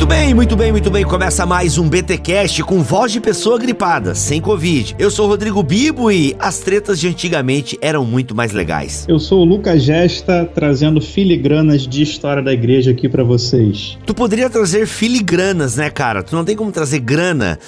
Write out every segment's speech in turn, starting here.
Muito bem, muito bem, muito bem. Começa mais um BTcast com voz de pessoa gripada, sem Covid. Eu sou o Rodrigo Bibo e as tretas de antigamente eram muito mais legais. Eu sou o Lucas Gesta, trazendo filigranas de história da igreja aqui para vocês. Tu poderia trazer filigranas, né, cara? Tu não tem como trazer grana.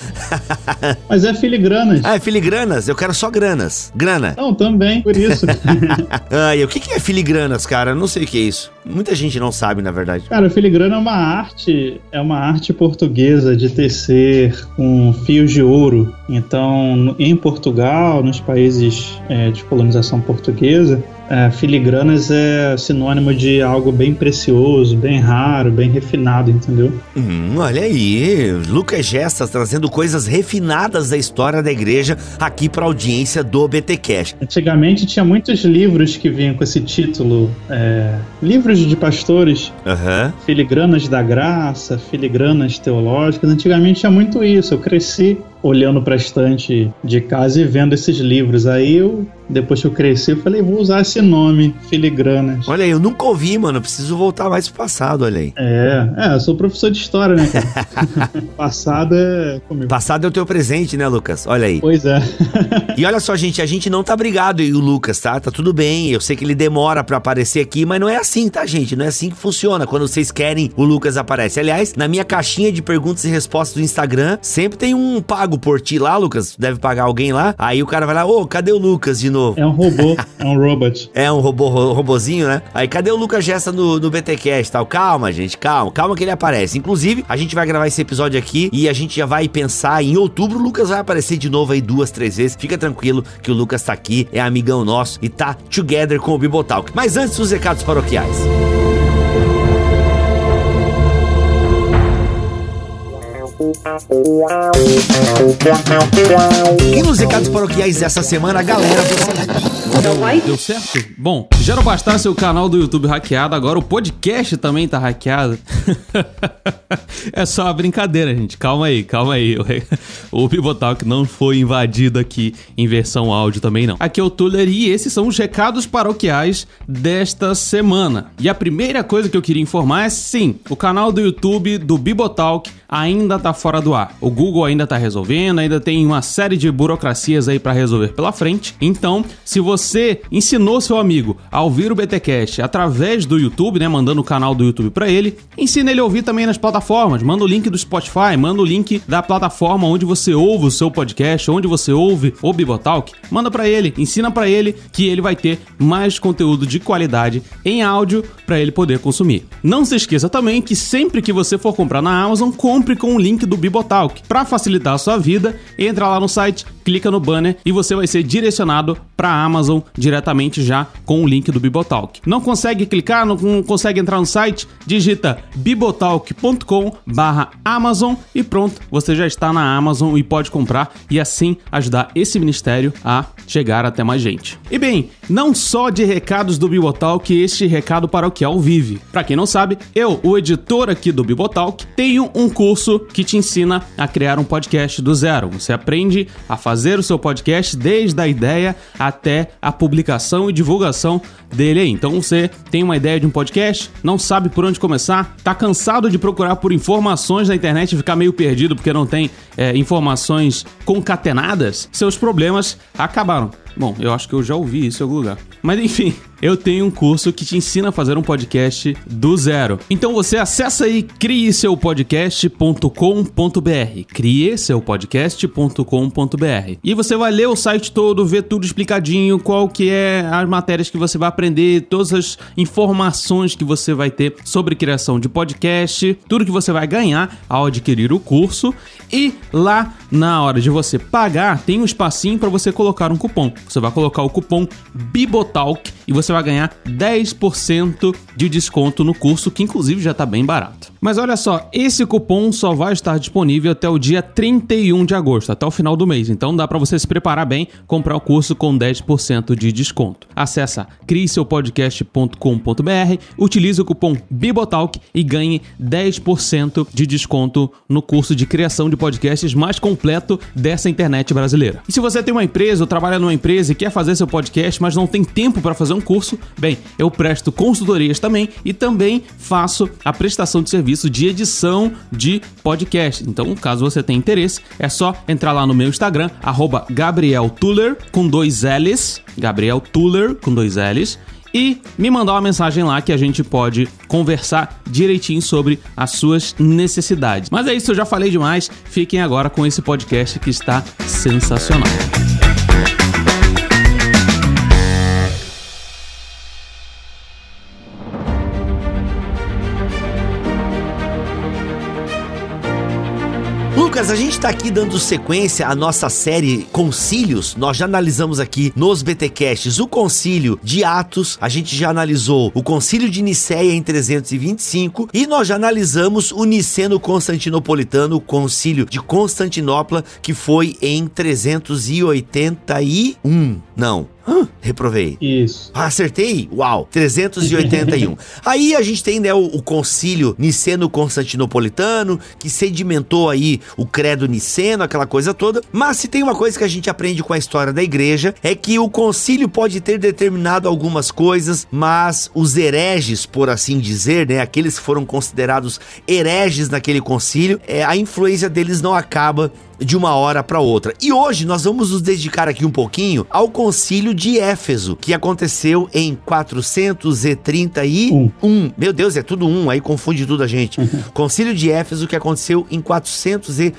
Mas é filigranas. Ah, é filigranas? Eu quero só granas. Grana. Não, também, por isso. Ai, o que que é filigranas, cara? Eu não sei o que é isso. Muita gente não sabe, na verdade. Cara, filigrana é uma arte, é uma arte portuguesa de tecer com fios de ouro. Então, em Portugal, nos países é, de colonização portuguesa, é, filigranas é sinônimo de algo bem precioso, bem raro, bem refinado, entendeu? Hum, olha aí, Lucas Gestas trazendo coisas refinadas da história da igreja aqui para audiência do BT Cash. Antigamente tinha muitos livros que vinham com esse título, é, livros de pastores, Aham. filigranas da graça, filigranas teológicas. Antigamente tinha muito isso. Eu cresci olhando para a estante de casa e vendo esses livros. Aí eu, depois que eu cresci, eu falei, vou usar esse nome, filigranas. Olha aí, eu nunca ouvi, mano. Preciso voltar mais pro passado, olha aí. É, é, eu sou professor de história, né, cara? Passado é comigo. Passado é o teu presente, né, Lucas? Olha aí. Pois é. E olha só, gente, a gente não tá brigado e o Lucas, tá? Tá tudo bem. Eu sei que ele demora pra aparecer aqui, mas não é assim, tá, gente? Não é assim que funciona. Quando vocês querem, o Lucas aparece. Aliás, na minha caixinha de perguntas e respostas do Instagram, sempre tem um pago por ti lá, Lucas. Deve pagar alguém lá. Aí o cara vai lá, ô, cadê o Lucas de novo? É um robô, é um robot. É um robô, ro- robozinho, né? Aí, cadê o Lucas Gesta no, no BTcast e tal? Calma, gente, calma, calma que ele aparece. Inclusive, a gente vai gravar esse episódio aqui e a gente já vai pensar em outubro. O Lucas vai aparecer de novo aí duas, três vezes. Fica tranquilo que o Lucas tá aqui, é amigão nosso e tá together com o Bibotalk. Mas antes, os recados paroquiais. E nos recados paroquiais dessa semana, galera do Deu certo? Bom, já não bastasse o canal do YouTube hackeado, agora o podcast também tá hackeado. é só uma brincadeira, gente. Calma aí, calma aí. O Bibotalk não foi invadido aqui em versão áudio também não. Aqui é o Tuller e esses são os recados paroquiais desta semana. E a primeira coisa que eu queria informar é sim, o canal do YouTube do Bibotalk ainda tá fora do ar. O Google ainda tá resolvendo, ainda tem uma série de burocracias aí para resolver pela frente. Então, se você ensinou seu amigo a ouvir o BTcast através do YouTube, né, mandando o canal do YouTube para ele, ensina ele a ouvir também nas plataformas. Manda o link do Spotify, manda o link da plataforma onde você ouve o seu podcast, onde você ouve o Bibotalk. Manda para ele, ensina para ele que ele vai ter mais conteúdo de qualidade em áudio para ele poder consumir. Não se esqueça também que sempre que você for comprar na Amazon, compre com o link do Bibotalk. Para facilitar a sua vida, entra lá no site, clica no banner e você vai ser direcionado para a Amazon diretamente já com o link do Bibotalk. Não consegue clicar, não consegue entrar no site? Digita bibotalk.com/amazon e pronto, você já está na Amazon e pode comprar e assim ajudar esse ministério a chegar até mais gente. E bem, não só de recados do Bibotalk este recado paroquial vive. Para quem não sabe, eu, o editor aqui do Bibotalk, tenho um curso que te ensina a criar um podcast do zero. Você aprende a fazer o seu podcast desde a ideia até a publicação e divulgação dele aí. Então você tem uma ideia de um podcast, não sabe por onde começar, tá cansado de procurar por informações na internet e ficar meio perdido porque não tem é, informações concatenadas, seus problemas acabaram. Bom, eu acho que eu já ouvi isso em algum lugar. Mas enfim, eu tenho um curso que te ensina a fazer um podcast do zero. Então você acessa aí crieseupodcast.com.br. Crieseupodcast.com.br. E você vai ler o site todo, ver tudo explicadinho, qual que é as matérias que você vai aprender, todas as informações que você vai ter sobre criação de podcast, tudo que você vai ganhar ao adquirir o curso. E lá na hora de você pagar, tem um espacinho para você colocar um cupom. Você vai colocar o cupom BIBOTALK e você vai ganhar 10% de desconto no curso, que inclusive já está bem barato. Mas olha só, esse cupom só vai estar disponível até o dia 31 de agosto, até o final do mês. Então dá para você se preparar bem, comprar o curso com 10% de desconto. Acesse criseupodcast.com.br, utilize o cupom Bibotalk e ganhe 10% de desconto no curso de criação de podcasts mais completo dessa internet brasileira. E se você tem uma empresa ou trabalha numa empresa e quer fazer seu podcast, mas não tem tempo para fazer um curso, bem, eu presto consultorias também e também faço a prestação de serviço de edição de podcast. Então, caso você tenha interesse, é só entrar lá no meu Instagram, Gabriel Tuller, com dois L's, Gabriel Tuller, com dois L's, e me mandar uma mensagem lá que a gente pode conversar direitinho sobre as suas necessidades. Mas é isso, eu já falei demais. Fiquem agora com esse podcast que está sensacional. Lucas, a gente está aqui dando sequência à nossa série Concílios. Nós já analisamos aqui nos BTcasts o concílio de Atos, a gente já analisou o concílio de Nicéia em 325 e nós já analisamos o Niceno Constantinopolitano, o concílio de Constantinopla, que foi em 381. Não, Hã? Reprovei. Isso. Ah, acertei? Uau, 381. aí a gente tem né, o, o concílio niceno-constantinopolitano, que sedimentou aí o credo niceno, aquela coisa toda. Mas se tem uma coisa que a gente aprende com a história da igreja, é que o concílio pode ter determinado algumas coisas, mas os hereges, por assim dizer, né, aqueles que foram considerados hereges naquele concílio, é, a influência deles não acaba de uma hora para outra. E hoje nós vamos nos dedicar aqui um pouquinho ao concílio de Éfeso, que aconteceu em 431. Um. Meu Deus, é tudo um, aí confunde tudo a gente. Uhum. Concílio de Éfeso que aconteceu em 431.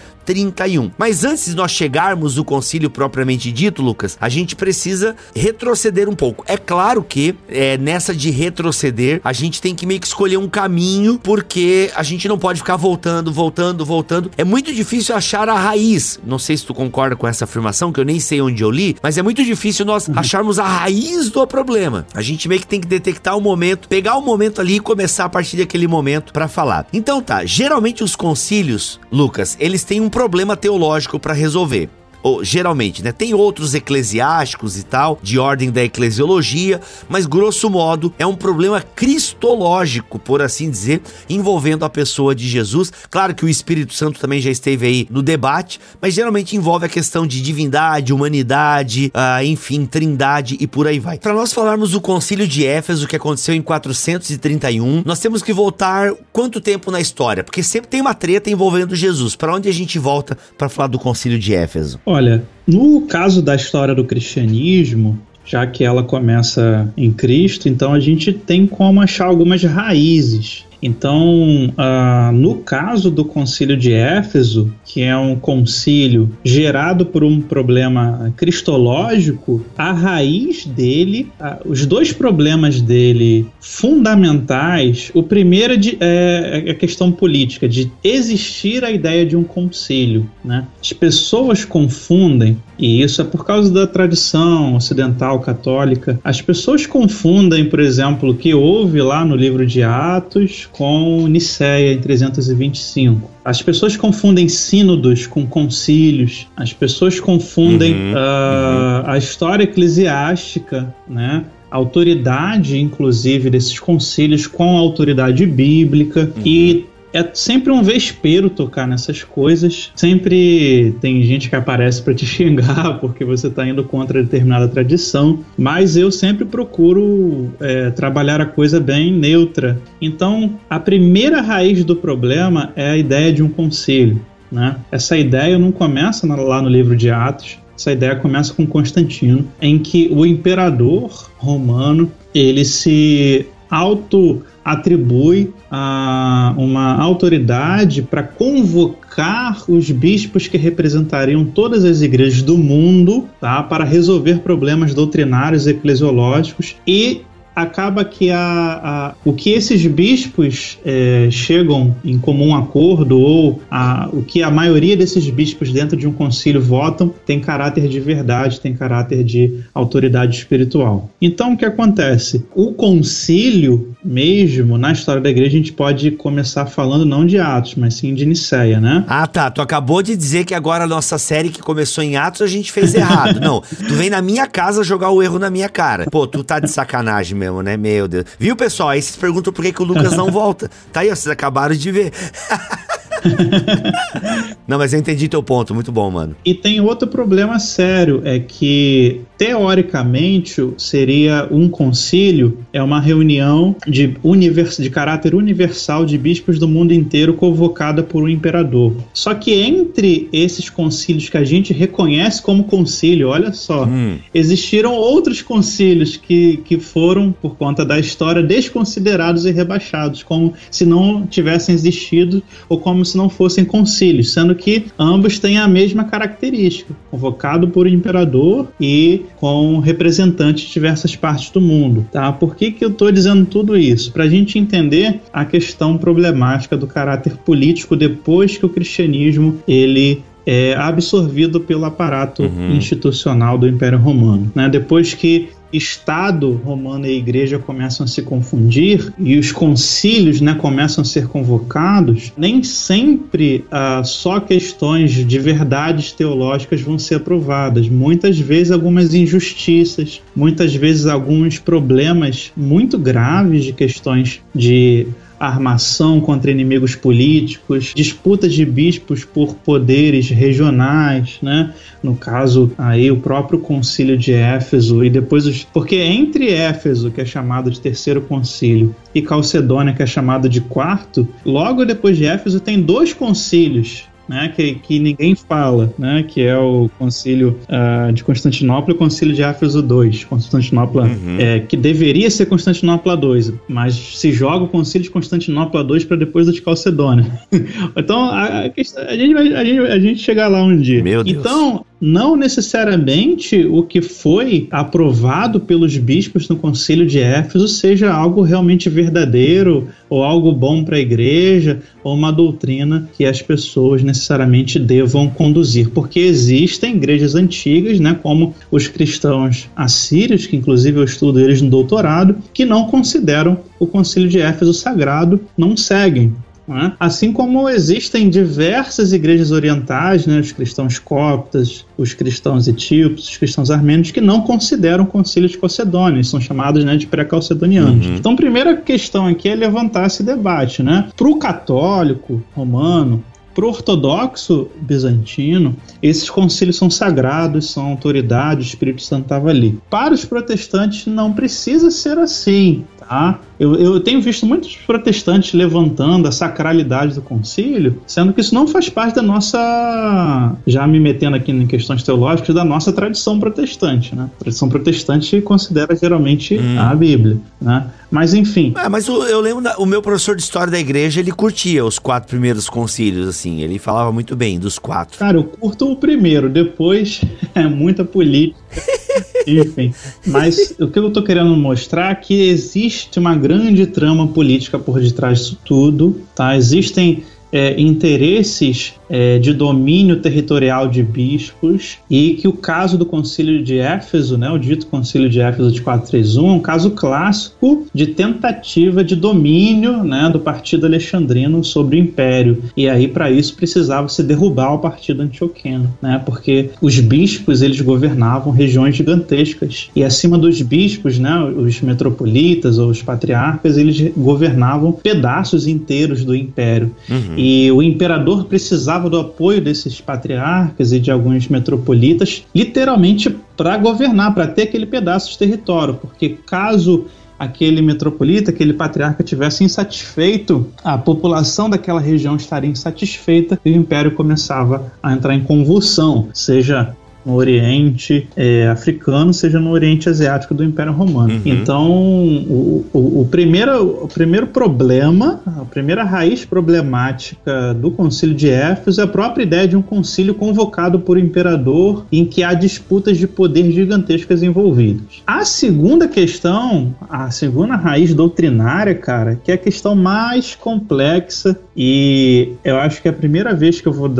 Mas antes de nós chegarmos no concílio propriamente dito, Lucas, a gente precisa retroceder um pouco. É claro que é, nessa de retroceder, a gente tem que meio que escolher um caminho, porque a gente não pode ficar voltando, voltando, voltando. É muito difícil achar a raiz raiz. Não sei se tu concorda com essa afirmação, que eu nem sei onde eu li, mas é muito difícil nós uhum. acharmos a raiz do problema. A gente meio que tem que detectar o momento, pegar o momento ali e começar a partir daquele momento para falar. Então tá, geralmente os concílios, Lucas, eles têm um problema teológico para resolver ou, geralmente, né? Tem outros eclesiásticos e tal, de ordem da eclesiologia, mas grosso modo é um problema cristológico, por assim dizer, envolvendo a pessoa de Jesus. Claro que o Espírito Santo também já esteve aí no debate, mas geralmente envolve a questão de divindade, humanidade, uh, enfim, trindade e por aí vai. Para nós falarmos do concílio de Éfeso que aconteceu em 431, nós temos que voltar quanto tempo na história? Porque sempre tem uma treta envolvendo Jesus. Para onde a gente volta para falar do concílio de Éfeso? Olha, no caso da história do cristianismo, já que ela começa em Cristo, então a gente tem como achar algumas raízes então, uh, no caso do concílio de Éfeso, que é um concílio gerado por um problema cristológico, a raiz dele, os dois problemas dele fundamentais, o primeiro é, de, é, é, a questão política, de existir a ideia de um concílio. Né? As pessoas confundem, e isso é por causa da tradição ocidental católica, as pessoas confundem, por exemplo, o que houve lá no livro de Atos com Nicéia em 325. As pessoas confundem sínodos com concílios, as pessoas confundem uhum, uh, uhum. a história eclesiástica, né? A autoridade, inclusive, desses concílios com a autoridade bíblica uhum. e é sempre um vespeiro tocar nessas coisas. Sempre tem gente que aparece para te xingar porque você está indo contra determinada tradição. Mas eu sempre procuro é, trabalhar a coisa bem neutra. Então, a primeira raiz do problema é a ideia de um conselho. Né? Essa ideia não começa lá no livro de Atos. Essa ideia começa com Constantino, em que o imperador romano ele se auto atribui a uma autoridade para convocar os bispos que representariam todas as igrejas do mundo tá, para resolver problemas doutrinários e eclesiológicos e acaba que a, a, o que esses bispos é, chegam em comum acordo, ou a, o que a maioria desses bispos dentro de um concílio votam, tem caráter de verdade, tem caráter de autoridade espiritual. Então, o que acontece? O concílio mesmo, na história da igreja, a gente pode começar falando não de Atos, mas sim de Nicéia, né? Ah, tá. Tu acabou de dizer que agora a nossa série que começou em Atos a gente fez errado. não, tu vem na minha casa jogar o erro na minha cara. Pô, tu tá de sacanagem mesmo, né? Meu Deus. Viu, pessoal? Aí vocês perguntam por que, que o Lucas não volta. Tá aí, ó, vocês acabaram de ver. Não, mas eu entendi teu ponto, muito bom, mano. E tem outro problema sério, é que teoricamente seria um concílio, é uma reunião de, univers, de caráter universal de bispos do mundo inteiro convocada por um imperador. Só que entre esses concílios que a gente reconhece como concílio, olha só, hum. existiram outros concílios que, que foram, por conta da história, desconsiderados e rebaixados, como se não tivessem existido ou como se não fossem concílios, sendo que ambos têm a mesma característica, convocado por imperador e com representantes de diversas partes do mundo. Tá? Por que, que eu estou dizendo tudo isso? Para a gente entender a questão problemática do caráter político depois que o cristianismo ele é absorvido pelo aparato uhum. institucional do Império Romano. Né? Depois que Estado romano e igreja começam a se confundir e os concílios né, começam a ser convocados, nem sempre ah, só questões de verdades teológicas vão ser aprovadas. Muitas vezes algumas injustiças, muitas vezes alguns problemas muito graves de questões de armação contra inimigos políticos, disputas de bispos por poderes regionais, né? No caso aí o próprio concílio de Éfeso e depois os... porque entre Éfeso, que é chamado de terceiro concílio, e Calcedônia, que é chamado de quarto, logo depois de Éfeso tem dois concílios né, que, que ninguém fala, né, que é o concílio uh, de Constantinopla e o concílio de Éfeso II, Constantinopla, uhum. é, que deveria ser Constantinopla II, mas se joga o concílio de Constantinopla II para depois do de Calcedônia. então, a, a, a, gente vai, a, gente, a gente chegar lá um dia. Meu Deus. Então, não necessariamente o que foi aprovado pelos bispos no Concílio de Éfeso seja algo realmente verdadeiro ou algo bom para a igreja ou uma doutrina que as pessoas necessariamente devam conduzir, porque existem igrejas antigas, né, como os cristãos assírios, que inclusive eu estudo eles no doutorado, que não consideram o Concílio de Éfeso sagrado, não seguem né? Assim como existem diversas igrejas orientais, né, os cristãos coptas, os cristãos etíopes, os cristãos armênios, que não consideram o concílio de Calcedônia, são chamados né, de pré-calcedonianos. Uhum. Então, a primeira questão aqui é levantar esse debate. Né? Para o católico romano, para o ortodoxo bizantino, esses concílios são sagrados, são autoridade, o Espírito Santo estava ali. Para os protestantes, não precisa ser assim. Tá? Eu, eu tenho visto muitos protestantes levantando a sacralidade do concílio, sendo que isso não faz parte da nossa. Já me metendo aqui em questões teológicas, da nossa tradição protestante. Né? A tradição protestante considera geralmente hum. a Bíblia. Né? Mas enfim. É, mas o, eu lembro, da, o meu professor de história da igreja, ele curtia os quatro primeiros concílios, assim. Ele falava muito bem dos quatro. Cara, eu curto o primeiro, depois é muita política. Enfim, mas o que eu estou querendo mostrar é que existe uma grande trama política por detrás disso tudo, tá? Existem é, interesses é, de domínio territorial de bispos e que o caso do concílio de Éfeso, né, o dito concílio de Éfeso de 431, é um caso clássico de tentativa de domínio né, do partido alexandrino sobre o império. E aí, para isso, precisava se derrubar o partido antioqueno, né, porque os bispos eles governavam regiões gigantescas e acima dos bispos, né, os metropolitas ou os patriarcas, eles governavam pedaços inteiros do império. Uhum. E o imperador precisava do apoio desses patriarcas e de alguns metropolitas, literalmente para governar, para ter aquele pedaço de território, porque caso aquele metropolita, aquele patriarca tivesse insatisfeito, a população daquela região estaria insatisfeita e o império começava a entrar em convulsão, seja no Oriente é, africano, seja no Oriente asiático do Império Romano. Uhum. Então, o, o, o, primeiro, o primeiro problema, a primeira raiz problemática do Concílio de Éfeso é a própria ideia de um concílio convocado por imperador em que há disputas de poder gigantescas envolvidas. A segunda questão, a segunda raiz doutrinária, cara, que é a questão mais complexa e eu acho que é a primeira vez que eu vou,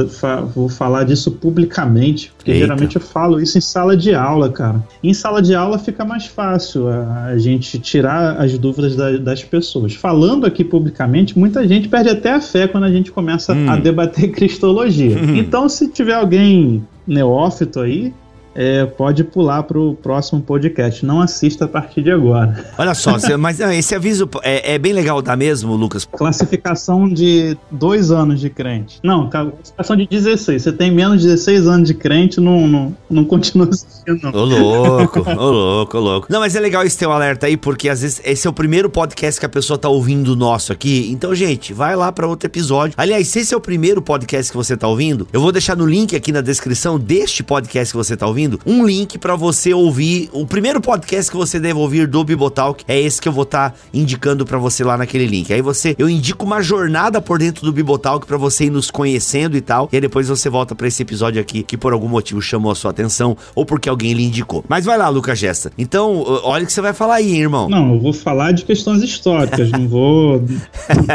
vou falar disso publicamente, porque Eita. geralmente eu falo isso em sala de aula, cara. Em sala de aula fica mais fácil a, a gente tirar as dúvidas da, das pessoas. Falando aqui publicamente, muita gente perde até a fé quando a gente começa hum. a debater cristologia. Hum. Então, se tiver alguém neófito aí, é, pode pular para o próximo podcast. Não assista a partir de agora. Olha só, mas esse aviso é, é, bem legal dar mesmo, Lucas? Classificação de dois anos de crente. Não, classificação de 16. Você tem menos de 16 anos de crente, não, não, não continua assistindo, não. Ô louco, ô louco, ô louco. Não, mas é legal esse teu alerta aí, porque às vezes esse é o primeiro podcast que a pessoa tá ouvindo nosso aqui. Então, gente, vai lá para outro episódio. Aliás, se esse é o primeiro podcast que você tá ouvindo, eu vou deixar no link aqui na descrição deste podcast que você tá ouvindo ouvindo, um link para você ouvir. O primeiro podcast que você deve ouvir do Bibotalk é esse que eu vou estar tá indicando para você lá naquele link. Aí você, eu indico uma jornada por dentro do Bibotalk para você ir nos conhecendo e tal. E aí depois você volta para esse episódio aqui que por algum motivo chamou a sua atenção ou porque alguém lhe indicou. Mas vai lá, Lucas Gesta. Então, olha o que você vai falar aí, irmão. Não, eu vou falar de questões históricas, não vou.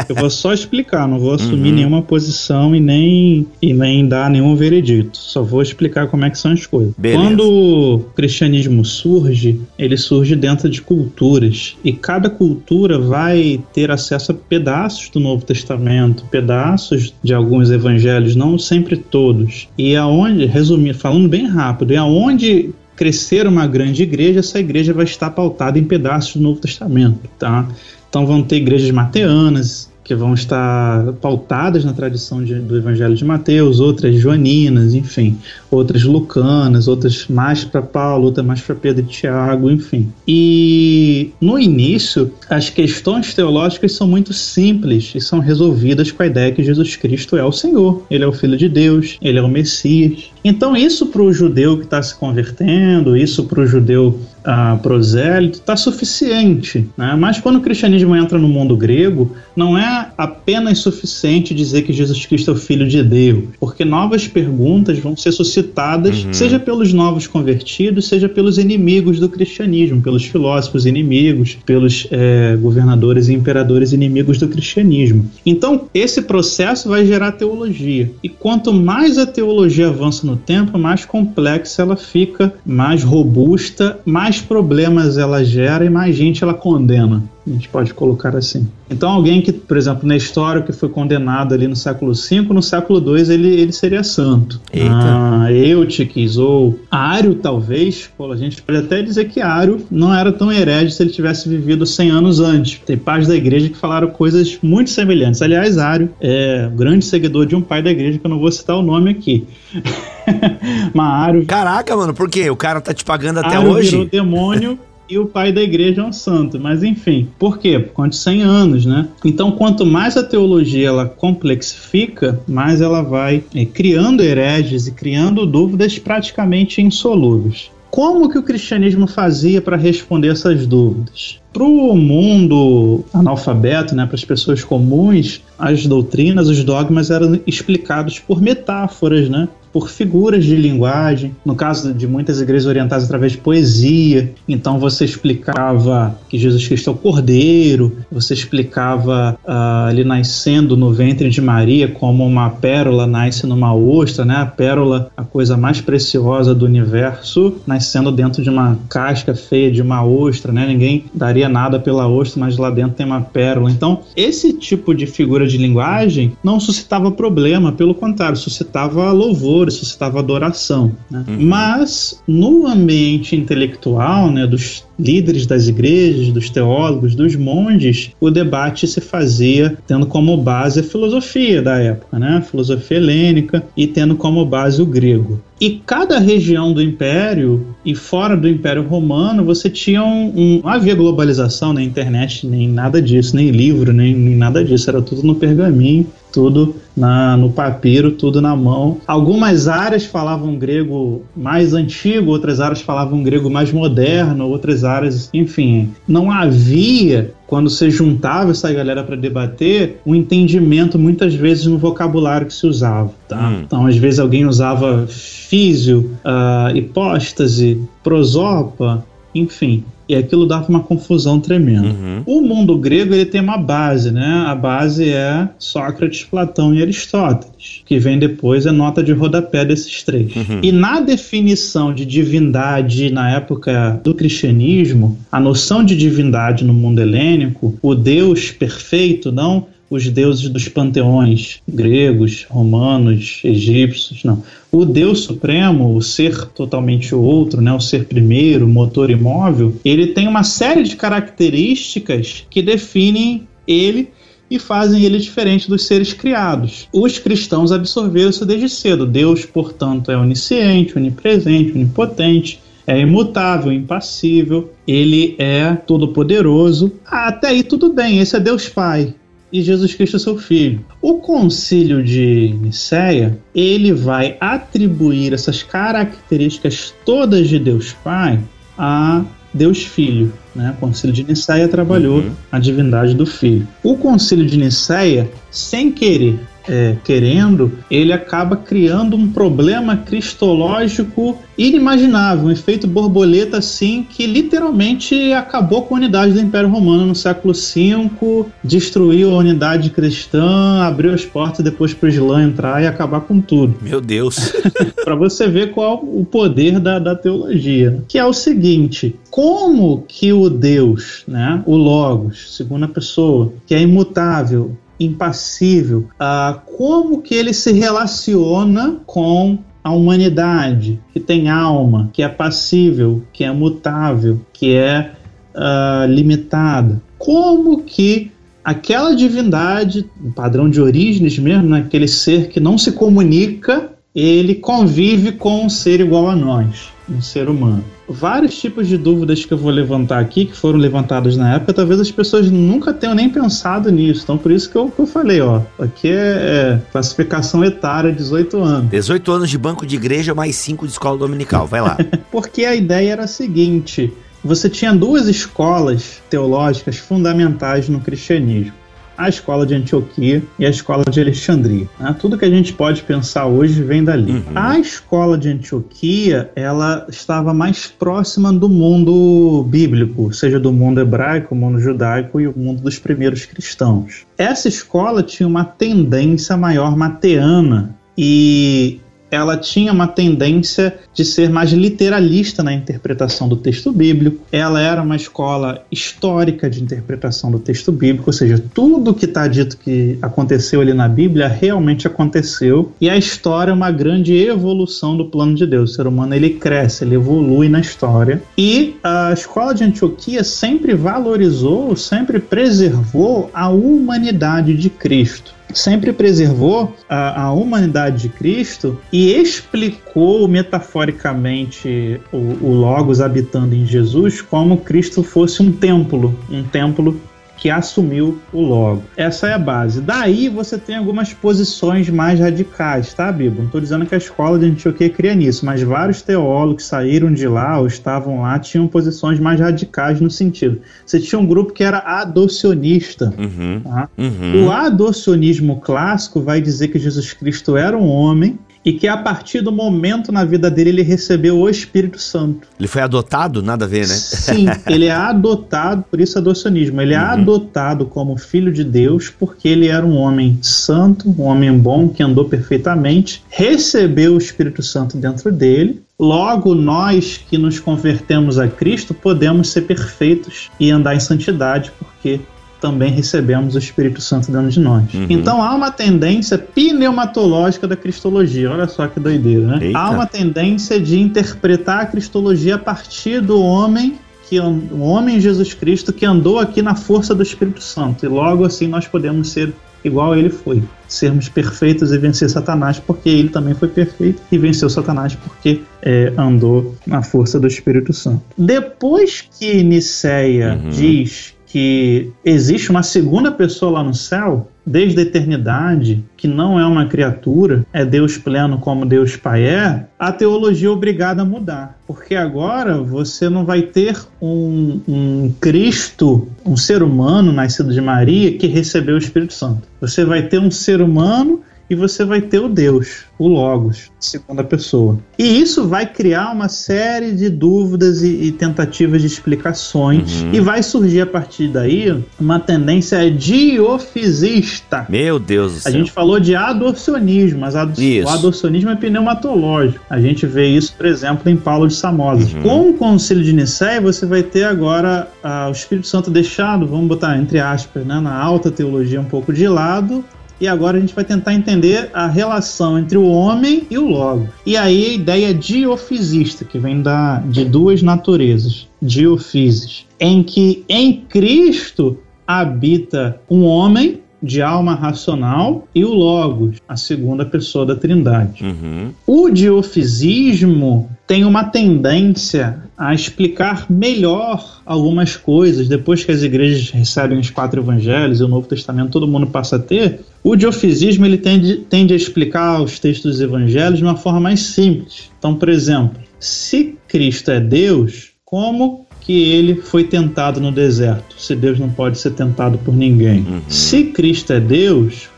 Eu vou só explicar, não vou assumir uhum. nenhuma posição e nem, e nem dar nenhum veredito. Só vou explicar como é que são as coisas. Beleza. Quando o cristianismo surge, ele surge dentro de culturas e cada cultura vai ter acesso a pedaços do Novo Testamento, pedaços de alguns evangelhos, não sempre todos. E aonde, resumindo, falando bem rápido, e aonde crescer uma grande igreja, essa igreja vai estar pautada em pedaços do Novo Testamento, tá? Então vão ter igrejas mateanas, que vão estar pautadas na tradição de, do Evangelho de Mateus, outras joaninas, enfim, outras lucanas, outras mais para Paulo, outras mais para Pedro e Tiago, enfim. E no início, as questões teológicas são muito simples e são resolvidas com a ideia que Jesus Cristo é o Senhor, ele é o Filho de Deus, ele é o Messias. Então, isso para o judeu que está se convertendo, isso para o judeu uh, prosélito está suficiente. Né? Mas quando o cristianismo entra no mundo grego, não é apenas suficiente dizer que Jesus Cristo é o Filho de Deus, porque novas perguntas vão ser suscitadas, uhum. seja pelos novos convertidos, seja pelos inimigos do cristianismo, pelos filósofos inimigos, pelos é, governadores e imperadores inimigos do cristianismo. Então, esse processo vai gerar teologia. E quanto mais a teologia avança no tempo, mais complexa ela fica, mais robusta, mais problemas ela gera e mais gente ela condena. A gente pode colocar assim. Então, alguém que, por exemplo, na história que foi condenado ali no século V, no século II ele, ele seria santo. Eita. Ah, Eutiques ou Ário, talvez. Pô, a gente pode até dizer que Ário não era tão herege se ele tivesse vivido 100 anos antes. Tem pais da igreja que falaram coisas muito semelhantes. Aliás, Ário é um grande seguidor de um pai da igreja que eu não vou citar o nome aqui. Mas Ário. Caraca, mano, por quê? O cara tá te pagando até Ário hoje? Virou demônio e o pai da igreja é um santo. Mas enfim, por quê? Por conta de 100 anos, né? Então, quanto mais a teologia ela complexifica, mais ela vai é, criando hereges e criando dúvidas praticamente insolúveis. Como que o cristianismo fazia para responder essas dúvidas? Para o mundo analfabeto, né, para as pessoas comuns, as doutrinas, os dogmas eram explicados por metáforas, né? Por figuras de linguagem, no caso de muitas igrejas orientadas através de poesia. Então você explicava que Jesus Cristo é o Cordeiro, você explicava uh, ele nascendo no ventre de Maria como uma pérola nasce numa ostra, né? A pérola, a coisa mais preciosa do universo, nascendo dentro de uma casca feia de uma ostra, né? Ninguém daria nada pela ostra, mas lá dentro tem uma pérola. Então, esse tipo de figura de linguagem não suscitava problema, pelo contrário, suscitava louvor louvor, suscitava adoração. Né? Uhum. Mas no ambiente intelectual, né, dos líderes das igrejas, dos teólogos, dos monges, o debate se fazia tendo como base a filosofia da época, né? a filosofia helênica, e tendo como base o grego. E cada região do império e fora do império romano você tinha um, um não havia globalização na internet nem nada disso, nem livro, nem, nem nada disso, era tudo no pergaminho, tudo na, no papiro, tudo na mão. Algumas áreas falavam grego mais antigo, outras áreas falavam grego mais moderno, outras áreas, enfim, não havia quando você juntava essa galera para debater, um entendimento muitas vezes no vocabulário que se usava. Tá? Hum. Então, às vezes alguém usava físio, uh, hipóstase, prosopa, enfim. E aquilo dava uma confusão tremenda. Uhum. O mundo grego ele tem uma base, né? A base é Sócrates, Platão e Aristóteles, que vem depois é nota de rodapé desses três. Uhum. E na definição de divindade na época do cristianismo, a noção de divindade no mundo helênico, o Deus perfeito, não os deuses dos panteões gregos, romanos, egípcios, não. O Deus Supremo, o ser totalmente outro, né, o ser primeiro, motor imóvel, ele tem uma série de características que definem ele e fazem ele diferente dos seres criados. Os cristãos absorveram isso desde cedo. Deus, portanto, é onisciente, onipresente, onipotente, é imutável, impassível, ele é todo-poderoso. Até aí tudo bem, esse é Deus Pai e Jesus Cristo é seu filho. O concílio de Nicéia, ele vai atribuir essas características todas de Deus Pai a Deus Filho. Né? O concílio de Nicéia trabalhou uhum. a divindade do Filho. O concílio de Nicéia, sem querer, é, querendo, ele acaba criando um problema cristológico inimaginável, um efeito borboleta assim que literalmente acabou com a unidade do Império Romano no século V, destruiu a unidade cristã, abriu as portas depois para o Islã entrar e acabar com tudo. Meu Deus! para você ver qual o poder da, da teologia, que é o seguinte: como que o Deus, né, o Logos, segunda pessoa, que é imutável, impassível, uh, como que ele se relaciona com a humanidade, que tem alma, que é passível, que é mutável, que é uh, limitada. Como que aquela divindade, um padrão de origens mesmo, né, aquele ser que não se comunica, ele convive com um ser igual a nós, um ser humano vários tipos de dúvidas que eu vou levantar aqui, que foram levantadas na época, talvez as pessoas nunca tenham nem pensado nisso. Então, por isso que eu, que eu falei, ó, aqui é, é, classificação etária, 18 anos. 18 anos de banco de igreja mais 5 de escola dominical, vai lá. Porque a ideia era a seguinte: você tinha duas escolas teológicas fundamentais no cristianismo a escola de Antioquia e a escola de Alexandria. Né? Tudo que a gente pode pensar hoje vem dali. Uhum. A escola de Antioquia ela estava mais próxima do mundo bíblico, seja do mundo hebraico, mundo judaico e o mundo dos primeiros cristãos. Essa escola tinha uma tendência maior mateana e ela tinha uma tendência de ser mais literalista na interpretação do texto bíblico. Ela era uma escola histórica de interpretação do texto bíblico, ou seja, tudo que está dito que aconteceu ali na Bíblia realmente aconteceu. E a história é uma grande evolução do plano de Deus. O ser humano ele cresce, ele evolui na história. E a escola de Antioquia sempre valorizou, sempre preservou a humanidade de Cristo sempre preservou a, a, humanidade de Cristo e explicou metaforicamente o, o Logos habitando em Jesus como Cristo fosse um templo, um templo que assumiu o logo. Essa é a base. Daí você tem algumas posições mais radicais, tá, Bíblia? Não estou dizendo que a escola de Antioquia cria nisso, mas vários teólogos saíram de lá ou estavam lá tinham posições mais radicais no sentido. Você tinha um grupo que era adocionista. Uhum, tá? uhum. O adocionismo clássico vai dizer que Jesus Cristo era um homem e que a partir do momento na vida dele ele recebeu o Espírito Santo. Ele foi adotado? Nada a ver, né? Sim, ele é adotado, por isso adocionismo. Ele é uhum. adotado como filho de Deus porque ele era um homem santo, um homem bom que andou perfeitamente, recebeu o Espírito Santo dentro dele. Logo, nós que nos convertemos a Cristo podemos ser perfeitos e andar em santidade, porque também recebemos o Espírito Santo dentro de nós. Uhum. Então há uma tendência pneumatológica da cristologia. Olha só que doideira, né? Eita. Há uma tendência de interpretar a cristologia a partir do homem que o homem Jesus Cristo que andou aqui na força do Espírito Santo. E logo assim nós podemos ser igual ele foi, sermos perfeitos e vencer Satanás, porque ele também foi perfeito e venceu Satanás porque é, andou na força do Espírito Santo. Depois que Niceia uhum. diz que existe uma segunda pessoa lá no céu, desde a eternidade, que não é uma criatura, é Deus pleno como Deus Pai é, a teologia é obrigada a mudar. Porque agora você não vai ter um, um Cristo, um ser humano nascido de Maria que recebeu o Espírito Santo. Você vai ter um ser humano e você vai ter o Deus, o Logos, segunda pessoa. E isso vai criar uma série de dúvidas e, e tentativas de explicações, uhum. e vai surgir a partir daí uma tendência diofisista. Meu Deus do céu. A gente falou de adorcionismo, mas ad o adorcionismo é pneumatológico. A gente vê isso, por exemplo, em Paulo de Samosas. Uhum. Com o concílio de Nicéia, você vai ter agora ah, o Espírito Santo deixado, vamos botar entre aspas, né, na alta teologia um pouco de lado, e agora a gente vai tentar entender a relação entre o homem e o logo. E aí a ideia diofisista, que vem da, de duas naturezas, diofises, em que em Cristo habita um homem de alma racional e o Logos, a segunda pessoa da Trindade. Uhum. O diofisismo tem uma tendência a explicar melhor algumas coisas depois que as igrejas recebem os quatro evangelhos e o Novo Testamento todo mundo passa a ter. O diofisismo ele tende, tende a explicar os textos dos evangelhos de uma forma mais simples. Então, por exemplo, se Cristo é Deus, como que ele foi tentado no deserto, se Deus não pode ser tentado por ninguém. Uhum. Se Cristo é Deus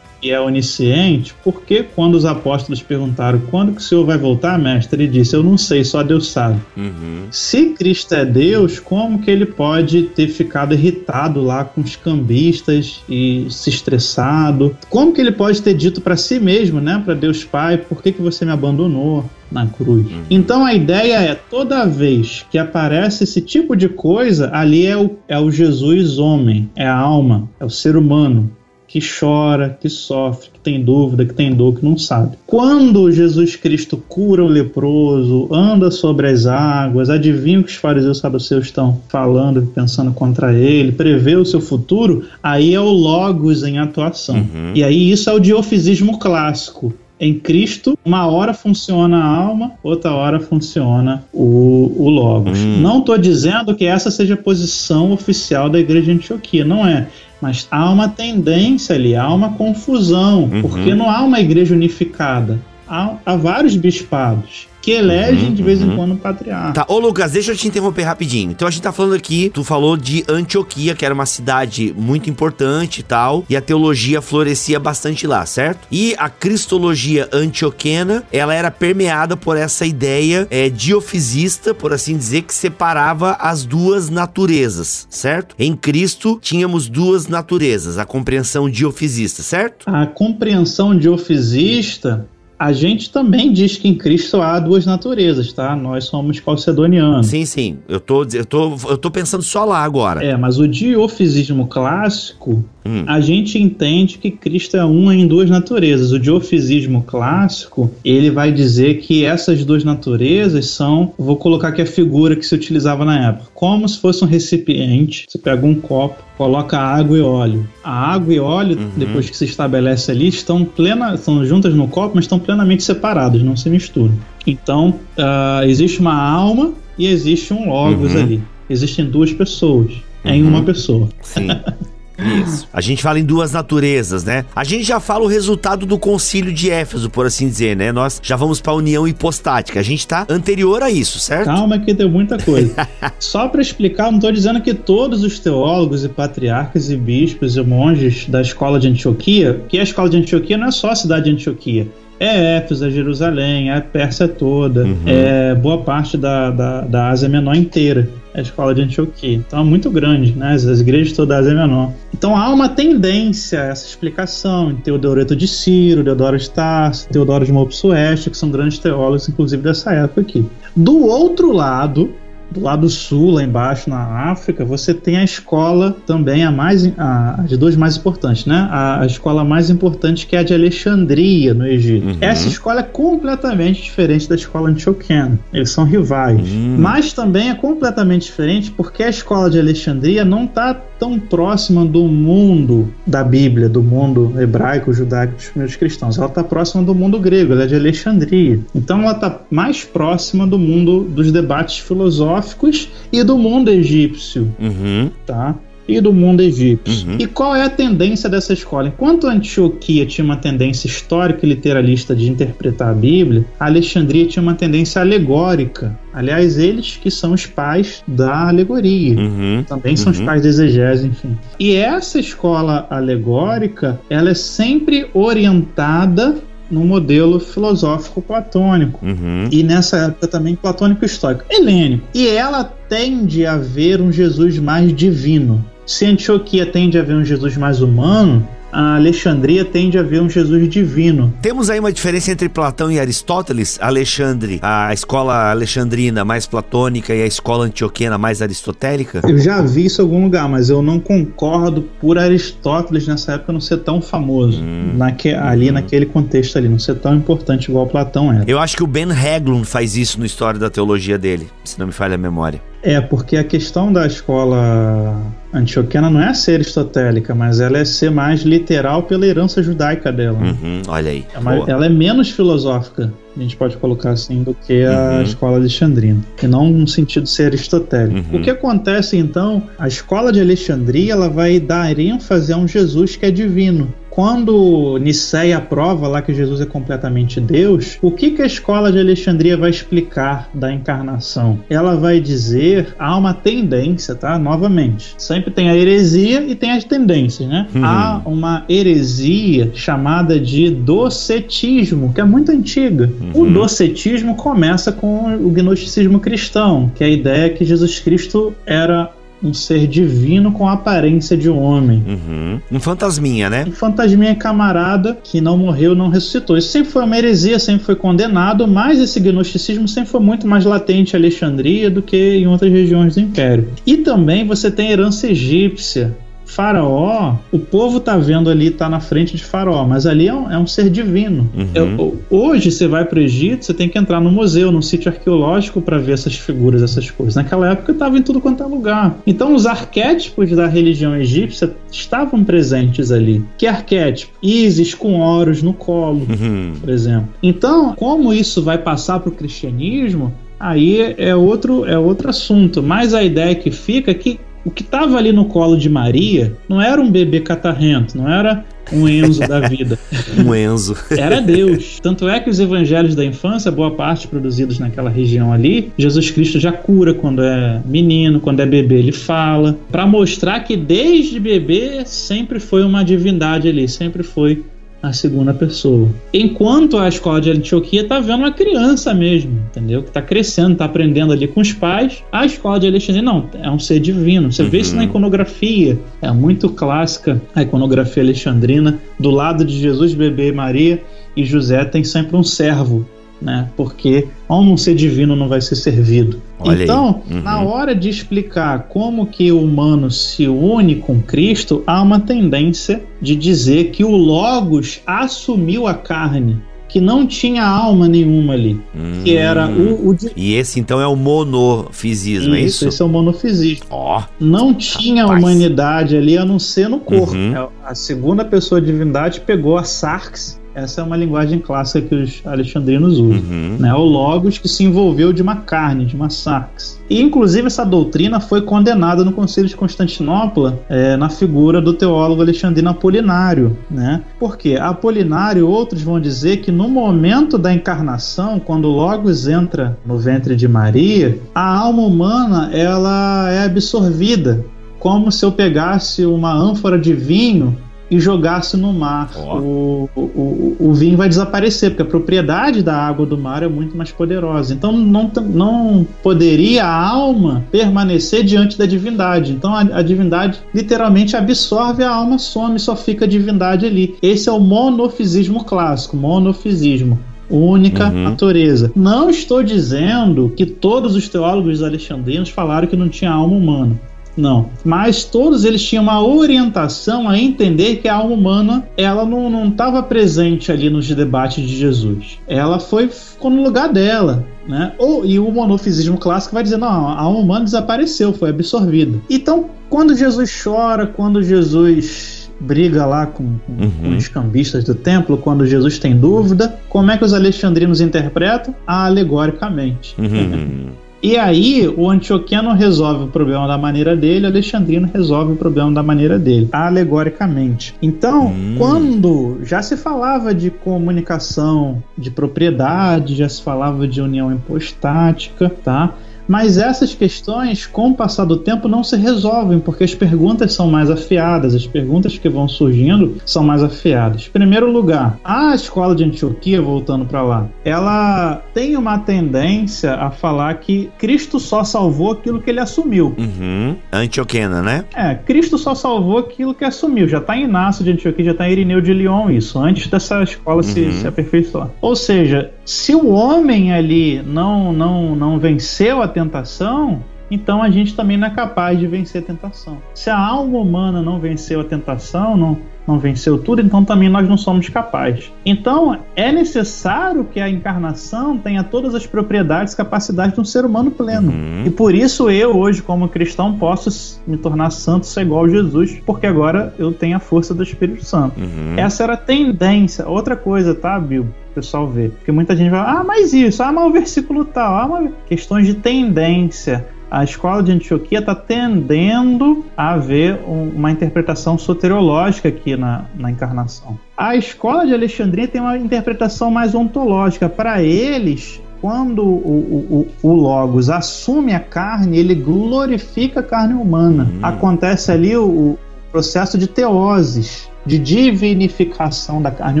e é onisciente, por que quando os apóstolos perguntaram quando que o Senhor vai voltar, mestre, ele disse, eu não sei, só Deus sabe. Uhum. Se Cristo é Deus, como que ele pode ter ficado irritado lá com os cambistas e se estressado? Como que ele pode ter dito para si mesmo, né, para Deus Pai, por que, que você me abandonou? na cruz. Uhum. Então a ideia é toda vez que aparece esse tipo de coisa, ali é o, é o Jesus homem, é a alma, é o ser humano que chora, que sofre, que tem dúvida, que tem dor, que não sabe. Quando Jesus Cristo cura o leproso, anda sobre as águas, adivinha o que os fariseus saduceus estão falando e pensando contra ele, prevê o seu futuro, aí é o logos em atuação. Uhum. E aí isso é o diofisismo clássico em Cristo, uma hora funciona a alma, outra hora funciona o, o Logos. Hum. Não estou dizendo que essa seja a posição oficial da Igreja de Antioquia, não é. Mas há uma tendência ali, há uma confusão, uhum. porque não há uma igreja unificada. Há, há vários bispados que elegem uhum, de vez em uhum. quando um patriarca. Tá, ô Lucas, deixa eu te interromper rapidinho. Então a gente tá falando aqui, tu falou de Antioquia, que era uma cidade muito importante e tal, e a teologia florescia bastante lá, certo? E a cristologia antioquena, ela era permeada por essa ideia é, diofisista, por assim dizer, que separava as duas naturezas, certo? Em Cristo tínhamos duas naturezas, a compreensão diofisista, certo? A compreensão diofisista a gente também diz que em Cristo há duas naturezas, tá? Nós somos calcedonianos. Sim, sim. Eu tô, eu tô, eu tô pensando só lá agora. É, mas o diofisismo clássico, hum. a gente entende que Cristo é uma em duas naturezas. O diofisismo clássico, ele vai dizer que essas duas naturezas são, vou colocar aqui a figura que se utilizava na época, como se fosse um recipiente. Você pega um copo, coloca água e óleo. A água e óleo, uhum. depois que se estabelece ali, estão plena, estão juntas no copo, mas estão plenamente separados, não se misturam. Então, uh, existe uma alma e existe um logos uhum. ali. Existem duas pessoas uhum. em uma pessoa. Sim. Isso. A gente fala em duas naturezas, né? A gente já fala o resultado do concílio de Éfeso, por assim dizer, né? Nós já vamos para a união hipostática. A gente tá anterior a isso, certo? Calma que tem muita coisa. Só para explicar, não tô dizendo que todos os teólogos e patriarcas e bispos e monges da escola de Antioquia, que a escola de Antioquia não é só a cidade de Antioquia, é Éfeso, é Jerusalém, é a Pérsia toda, uhum. é boa parte da, da, da Ásia Menor inteira a escola de Antioquia. Então é muito grande, né? As, as igrejas todas Ásia Menor. Então há uma tendência a essa explicação em Teodoreto de Ciro, Deodoro de Tarso, Teodoro de Mopsueste, que são grandes teólogos, inclusive dessa época aqui. Do outro lado, do lado sul, lá embaixo na África, você tem a escola também, a mais, a, as duas mais importantes, né? A, a, escola mais importante que é a de Alexandria, no Egito. Uhum. Essa escola é completamente diferente da escola antioquena. Eles são rivais. Uhum. Mas também é completamente diferente porque a escola de Alexandria não está tão próxima do mundo da Bíblia, do mundo hebraico, judaico dos primeiros cristãos. Ela está próxima do mundo grego, ela é de Alexandria. Então ela está mais próxima do mundo dos debates filosóficos e do mundo egípcio, uhum. tá? E do mundo egípcio. Uhum. E qual é a tendência dessa escola? Enquanto Antioquia tinha uma tendência histórica e literalista de interpretar a Bíblia, a Alexandria tinha uma tendência alegórica. Aliás, eles que são os pais da alegoria, uhum. também são uhum. os pais da exegese, enfim. E essa escola alegórica, ela é sempre orientada no modelo filosófico platônico. Uhum. E nessa época também platônico histórico, helênico. E ela tende a ver um Jesus mais divino. Se Antioquia tende a ver um Jesus mais humano, a Alexandria tende a ver um Jesus divino. Temos aí uma diferença entre Platão e Aristóteles. Alexandre, a escola alexandrina mais platônica e a escola antioquena mais aristotélica? Eu já vi isso em algum lugar, mas eu não concordo por Aristóteles nessa época não ser tão famoso. Hum, naque, ali hum. naquele contexto ali, não ser tão importante igual Platão era. Eu acho que o Ben Haglund faz isso no História da Teologia dele, se não me falha a memória. É, porque a questão da escola antioquena não é ser aristotélica, mas ela é ser mais literal pela herança judaica dela. Uhum, olha aí. É mais, ela é menos filosófica, a gente pode colocar assim, do que a uhum. escola alexandrina, e não no sentido de ser aristotélico. Uhum. O que acontece então? A escola de Alexandria ela vai dar ênfase a um Jesus que é divino quando Niceia prova lá que Jesus é completamente Deus, o que, que a escola de Alexandria vai explicar da encarnação? Ela vai dizer, há uma tendência, tá? Novamente, sempre tem a heresia e tem as tendências, né? Uhum. Há uma heresia chamada de docetismo, que é muito antiga. Uhum. O docetismo começa com o gnosticismo cristão, que é a ideia que Jesus Cristo era um ser divino com a aparência de um homem. Uhum. Um fantasminha, né? Um fantasminha camarada que não morreu, não ressuscitou. Isso sempre foi uma heresia, sempre foi condenado, mas esse gnosticismo sempre foi muito mais latente em Alexandria do que em outras regiões do Império. E também você tem herança egípcia. Faraó, o povo tá vendo ali, tá na frente de Faraó, mas ali é um, é um ser divino. Uhum. Eu, hoje você vai para o Egito, você tem que entrar no museu, num sítio arqueológico para ver essas figuras, essas coisas. Naquela época estava em tudo quanto é lugar. Então os arquétipos da religião egípcia estavam presentes ali. Que arquétipo? Ísis com Horus no colo, uhum. por exemplo. Então, como isso vai passar para o cristianismo? Aí é outro, é outro assunto. Mas a ideia que fica é que o que estava ali no colo de Maria não era um bebê catarrento, não era um Enzo da vida. um Enzo. Era Deus. Tanto é que os evangelhos da infância, boa parte produzidos naquela região ali, Jesus Cristo já cura quando é menino, quando é bebê ele fala, para mostrar que desde bebê sempre foi uma divindade ali, sempre foi a segunda pessoa. Enquanto a escola de Antioquia está vendo uma criança mesmo, entendeu? Que está crescendo, está aprendendo ali com os pais. A escola de Alexandria, não, é um ser divino. Você uhum. vê isso na uhum. iconografia. É muito clássica a iconografia alexandrina. Do lado de Jesus, bebê e Maria e José tem sempre um servo né? Porque ao não ser divino não vai ser servido. Olha então, uhum. na hora de explicar como que o humano se une com Cristo, há uma tendência de dizer que o Logos assumiu a carne que não tinha alma nenhuma ali. Hum. Que era o, o, E esse então é o monofisismo, isso, é isso? Esse é o monofisismo. Oh, não tinha rapaz. humanidade ali a não ser no corpo. Uhum. É, a segunda pessoa divindade pegou a Sarx essa é uma linguagem clássica que os alexandrinos usam. Uhum. Né? O Logos que se envolveu de uma carne, de uma sarx. E, inclusive, essa doutrina foi condenada no Concílio de Constantinopla é, na figura do teólogo alexandrino Apolinário. Né? Porque Apolinário, outros vão dizer que no momento da encarnação, quando Logos entra no ventre de Maria, a alma humana ela é absorvida como se eu pegasse uma ânfora de vinho e jogasse no mar. Oh. O, o, o, vinho vai desaparecer, porque a propriedade da água do mar é muito mais poderosa. Então não, não poderia a alma permanecer diante da divindade. Então a, a divindade literalmente absorve a alma, some, só fica a divindade ali. Esse é o monofisismo clássico, monofisismo única uhum. natureza. Não estou dizendo que todos os teólogos alexandrinos falaram que não tinha alma humana. Não. Mas todos eles tinham uma orientação a entender que a alma humana ela não estava presente ali nos debates de Jesus. Ela foi ficou no lugar dela. Né? Ou, e o monofisismo clássico vai dizer: não, a alma humana desapareceu, foi absorvida. Então, quando Jesus chora, quando Jesus briga lá com, com, uhum. com, os cambistas do templo, quando Jesus tem dúvida, como é que os alexandrinos interpretam? Alegoricamente. Uhum. E aí, o antioquiano resolve o problema da maneira dele, o alexandrino resolve o problema da maneira dele, alegoricamente. Então, hum. quando já se falava de comunicação de propriedade, já se falava de união hipostática, tá? Mas essas questões, com o passar do tempo, não se resolvem, porque as perguntas são mais afiadas, as perguntas que vão surgindo são mais afiadas. Primeiro lugar, a escola de Antioquia, voltando para lá, ela tem uma tendência a falar que Cristo só salvou aquilo que ele assumiu. Uhum. Antioquena, né? É, Cristo só salvou aquilo que assumiu. Já está em Inácio de Antioquia, já está em Irineu de Lyon, isso, antes dessa escola uhum. se, se aperfeiçoar. Ou seja, se o homem ali não, não, não venceu a tentação, então a gente também não é capaz de vencer a tentação. Se a alma humana não venceu a tentação, não, não venceu tudo, então também nós não somos capazes. Então é necessário que a encarnação tenha todas as propriedades e capacidades de um ser humano pleno. Uhum. E por isso eu, hoje, como cristão, posso me tornar santo, ser igual a Jesus, porque agora eu tenho a força do Espírito Santo. Uhum. Essa era a tendência. Outra coisa, tá, Bill? pessoal vê. Porque muita gente vai, ah, mas isso, ah, mas o versículo tal, ah, mas... questões de tendência a escola de Antioquia está tendendo a haver um, uma interpretação soteriológica aqui na, na encarnação. A escola de Alexandria tem uma interpretação mais ontológica. Para eles, quando o, o, o, Logos assume a carne, ele glorifica a carne humana. Uhum. Acontece ali o, o processo de teoses, de divinificação da carne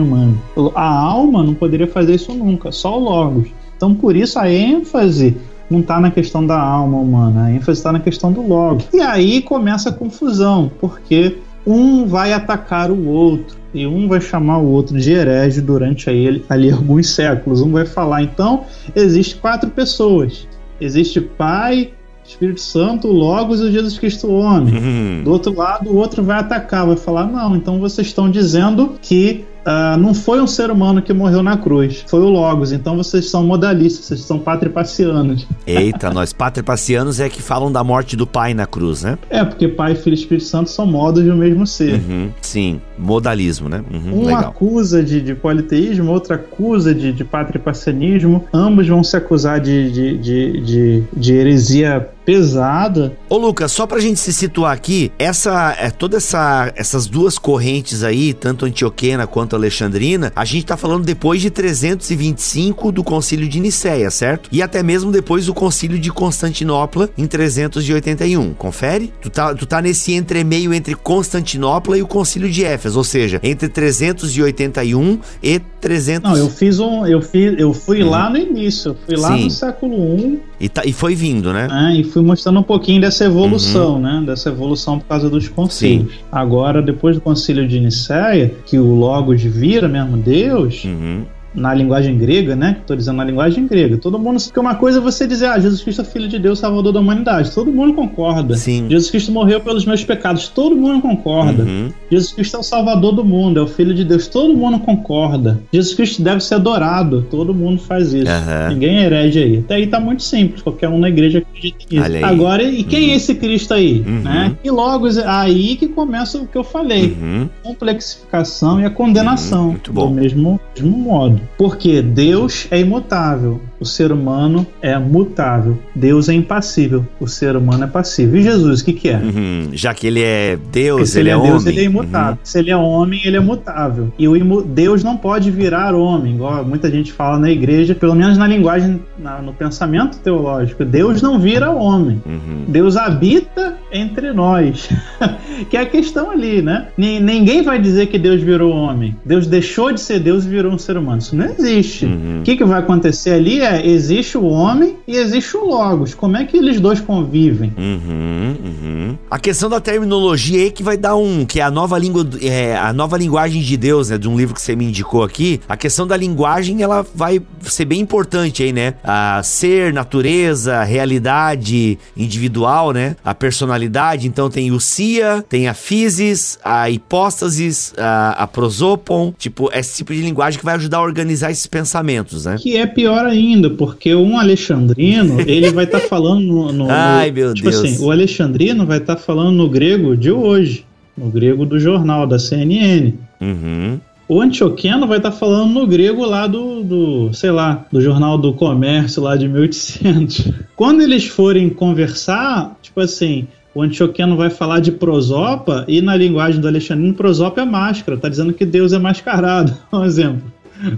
humana. A alma não poderia fazer isso nunca, só o Logos. Então, por isso, a ênfase não está na questão da alma humana, a ênfase está na questão do logo. E aí começa a confusão, porque um vai atacar o outro e um vai chamar o outro de herege durante aí, ali alguns séculos. Um vai falar, então, existe quatro pessoas. Existe Pai, Espírito Santo, Logos e Jesus Cristo homem. Uhum. Do outro lado, o outro vai atacar, vai falar: não, então vocês estão dizendo que uh, não foi um ser humano que morreu na cruz, foi o Logos. Então vocês são modalistas, vocês são patripacianos. Eita, nós patripacianos é que falam da morte do Pai na cruz, né? É, porque Pai, Filho e Espírito Santo são modos do mesmo ser. Uhum, sim, modalismo, né? Uhum, um legal. acusa de, de politeísmo, outro acusa de, de patripacianismo. Ambos vão se acusar de, de, de, de, de heresia pesada. Ô Lucas, só pra gente se situar aqui, essa é toda essa essas duas correntes aí, tanto antioquena quanto alexandrina, a gente tá falando depois de 325 do Concílio de Nicéia, certo? E até mesmo depois do Concílio de Constantinopla em 381. Confere? Tu tá, tu tá nesse entremeio entre Constantinopla e o Concílio de Éfeso, ou seja, entre 381 e 300. Não, eu fiz um, eu fiz, eu fui hum. lá no início, fui lá Sim. no século I. E, tá, e foi vindo, né? É, e fui mostrando um pouquinho dessa evolução, uhum. né? Dessa evolução por causa dos concílios. Sim. Agora, depois do concílio de Nicéia, que o Logos vira mesmo Deus, uhum na linguagem grega, né? Estou dizendo na linguagem grega. Todo mundo. Porque uma coisa é você dizer, ah, Jesus Cristo é filho de Deus, salvador da humanidade. Todo mundo concorda. Sim. Jesus Cristo morreu pelos meus pecados. Todo mundo concorda. Uhum. Jesus Cristo é o salvador do mundo, é o filho de Deus. Todo mundo concorda. Jesus Cristo deve ser adorado. Todo mundo faz isso. Uhum. Ninguém é herege aí. Até aí tá muito simples. Qualquer um na igreja acredita nisso. Agora, e quem uhum. é esse Cristo aí? Uhum. Né? E logo aí que começa o que eu falei: uhum. complexificação e a condenação. Muito bom. Do mesmo, mesmo modo. Porque Deus é imutável, o ser humano é mutável. Deus é impassível, o ser humano é passível. E Jesus, o que, que é? Uhum. Já que ele é Deus, ele, ele, é, é Deus, homem. ele é imutável. Uhum. Se ele é homem, ele é mutável. E o imu... Deus não pode virar homem, igual muita gente fala na igreja, pelo menos na linguagem, na, no pensamento teológico. Deus não vira homem. Uhum. Deus habita entre nós. que é a questão ali, né? N ninguém vai dizer que Deus virou homem. Deus deixou de ser Deus e virou um ser humano. Isso não existe. Uhum. O que, que vai acontecer ali é: existe o homem e existe o Logos. Como é que eles dois convivem? Uhum, uhum. A questão da terminologia aí que vai dar um. que é a nova língua. É, a nova linguagem de Deus, né? De um livro que você me indicou aqui. A questão da linguagem, ela vai ser bem importante aí, né? A ser, natureza, realidade individual, né? A personalidade. Então tem o Cia, tem a Physis, a hipóstasis, a, a prosopon. Tipo, esse tipo de linguagem que vai ajudar a organizar esses pensamentos, né? Que é pior ainda, porque um alexandrino, ele vai estar tá falando no, no, Ai, meu tipo Deus. assim, o alexandrino vai estar tá falando no grego de hoje, no grego do jornal, da CNN. Uhum. o Antioqueno vai estar tá falando no grego lá do, do, sei lá, do Jornal do Comércio lá de 1800. Quando eles forem conversar, tipo assim, o Antioqueno vai falar de prosopa e na linguagem do Alexandrino, prosopa é máscara, tá dizendo que Deus é mascarado, um exemplo.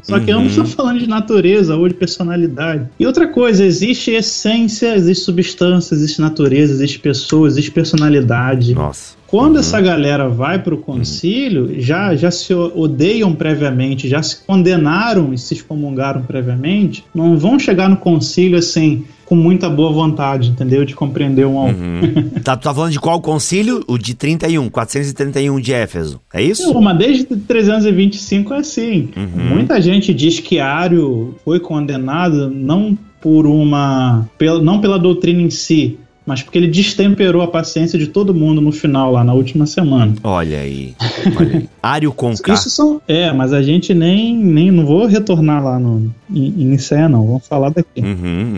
Só que uhum. eu não estou falando de natureza ou de personalidade. E outra coisa, existe essência, existe substância, existe natureza, existe pessoa, existe personalidade. Nossa. Quando uhum. essa galera vai para o concílio, uhum. já, já se odeiam previamente, já se condenaram e se excomungaram previamente, não vão chegar no concílio assim, com muita boa vontade, entendeu? De compreender um ao uhum. tá, tu tá falando de qual concílio? O de 31, 431 de Éfeso, é isso? Não, mas desde 325 é assim. Uhum. Muita gente diz que Ário foi condenado não por uma... Pela, não pela doutrina em si, mas porque ele destemperou a paciência de todo mundo no final, lá na última semana. Olha aí. Olha aí. Ário Conká. Isso são. É, mas a gente nem. nem não vou retornar lá no, em, em não. Vamos falar daqui. Uhum,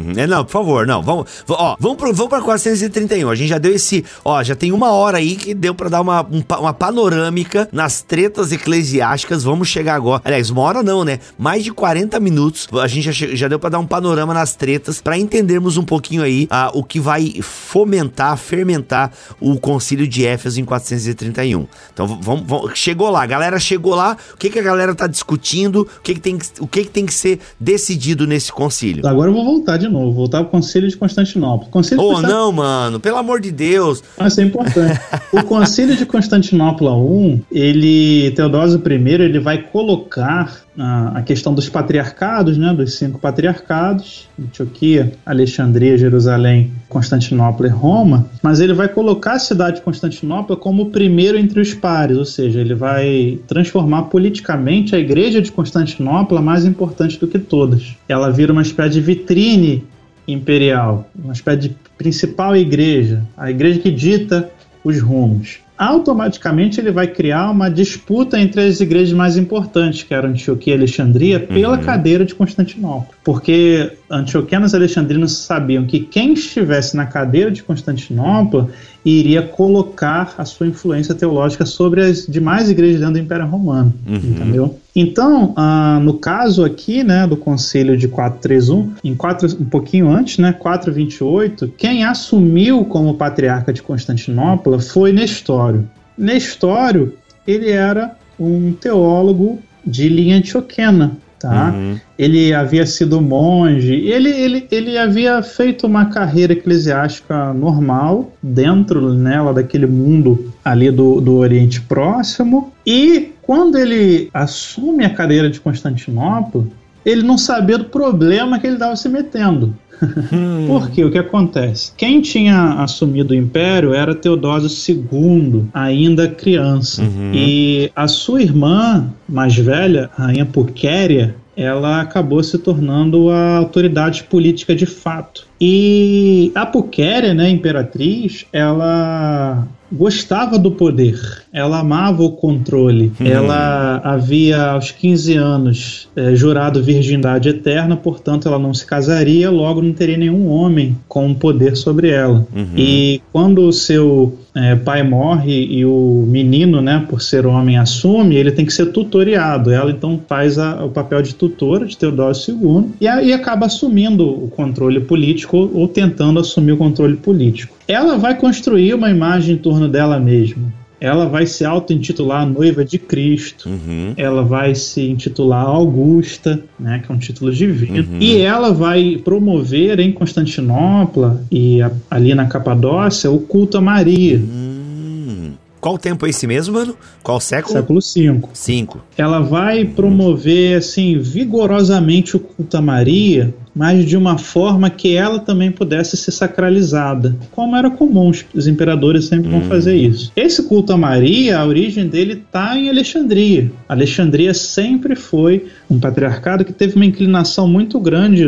uhum. É, não, por favor, não. Vamos, ó, vamos, pro, vamos pra 431. A gente já deu esse. Ó, já tem uma hora aí que deu para dar uma, um, uma panorâmica nas tretas eclesiásticas. Vamos chegar agora. Aliás, uma hora não, né? Mais de 40 minutos. A gente já, já deu para dar um panorama nas tretas para entendermos um pouquinho aí uh, o que vai fomentar, fermentar o concílio de Éfeso em 431. Então vamos, vamos, chegou lá, a galera chegou lá, o que, que a galera tá discutindo, o que, que, tem, o que, que tem que ser decidido nesse concílio. Agora eu vou voltar de novo, voltar ao concílio de Constantinopla. Concílio oh, não, mano, pelo amor de Deus. Mas é importante. o concílio de Constantinopla I, ele, Teodósio I, ele vai colocar a, questão dos patriarcados, né, dos cinco patriarcados, Antioquia, Alexandria, Jerusalém, Constantinopla e Roma, mas ele vai colocar a cidade de Constantinopla como o primeiro entre os pares, ou seja, ele vai transformar politicamente a igreja de Constantinopla mais importante do que todas. Ela vira uma espécie de vitrine imperial, uma espécie de principal igreja, a igreja que dita os rumos automaticamente ele vai criar uma disputa entre as igrejas mais importantes, que eram Antioquia e Alexandria, pela uhum. cadeira de Constantinopla. Porque antioquianos e alexandrinos sabiam que quem estivesse na cadeira de Constantinopla iria colocar a sua influência teológica sobre as demais igrejas dentro do Império Romano, uhum. entendeu? Então, ah, no caso aqui, né, do Concílio de 431, em quatro, um pouquinho antes, né, 428, quem assumiu como patriarca de Constantinopla foi Nestório. Nestório, ele era um teólogo de linha antioquena, tá? Uhum. Ele havia sido monge, ele, ele, ele havia feito uma carreira eclesiástica normal dentro nela né, daquele mundo ali do, do Oriente Próximo e quando ele assume a cadeira de Constantinopla, ele não sabia do problema que ele estava se metendo. Hum. Porque o que acontece? Quem tinha assumido o império era Teodósio II, ainda criança. Uhum. E a sua irmã mais velha, a rainha Pulquéria, ela acabou se tornando a autoridade política de fato. E a Pulquéria, né, imperatriz, ela gostava do poder, ela amava o controle. Uhum. Ela havia, aos 15 anos, é, jurado virgindade eterna, portanto, ela não se casaria, logo não teria nenhum homem com poder sobre ela. Uhum. E quando o seu é, pai morre e o menino, né, por ser homem, assume, ele tem que ser tutoriado. Ela então faz a, o papel de tutora de Teodósio II e, e acaba assumindo o controle político ou, ou tentando assumir o controle político. Ela vai construir uma imagem em torno dela mesma ela vai se auto-intitular noiva de Cristo, uhum. ela vai se intitular Augusta, né, que é um título divino, uhum. e ela vai promover em Constantinopla e a, ali na Capadócia o culto a Maria. Uhum. Qual tempo é esse mesmo, mano? Qual século? Século V. Cinco. Ela vai promover, assim, vigorosamente o culto a Maria, mas de uma forma que ela também pudesse ser sacralizada, como era comum, os imperadores sempre vão hum. fazer isso. Esse culto a Maria, a origem dele está em Alexandria. Alexandria sempre foi um patriarcado que teve uma inclinação muito grande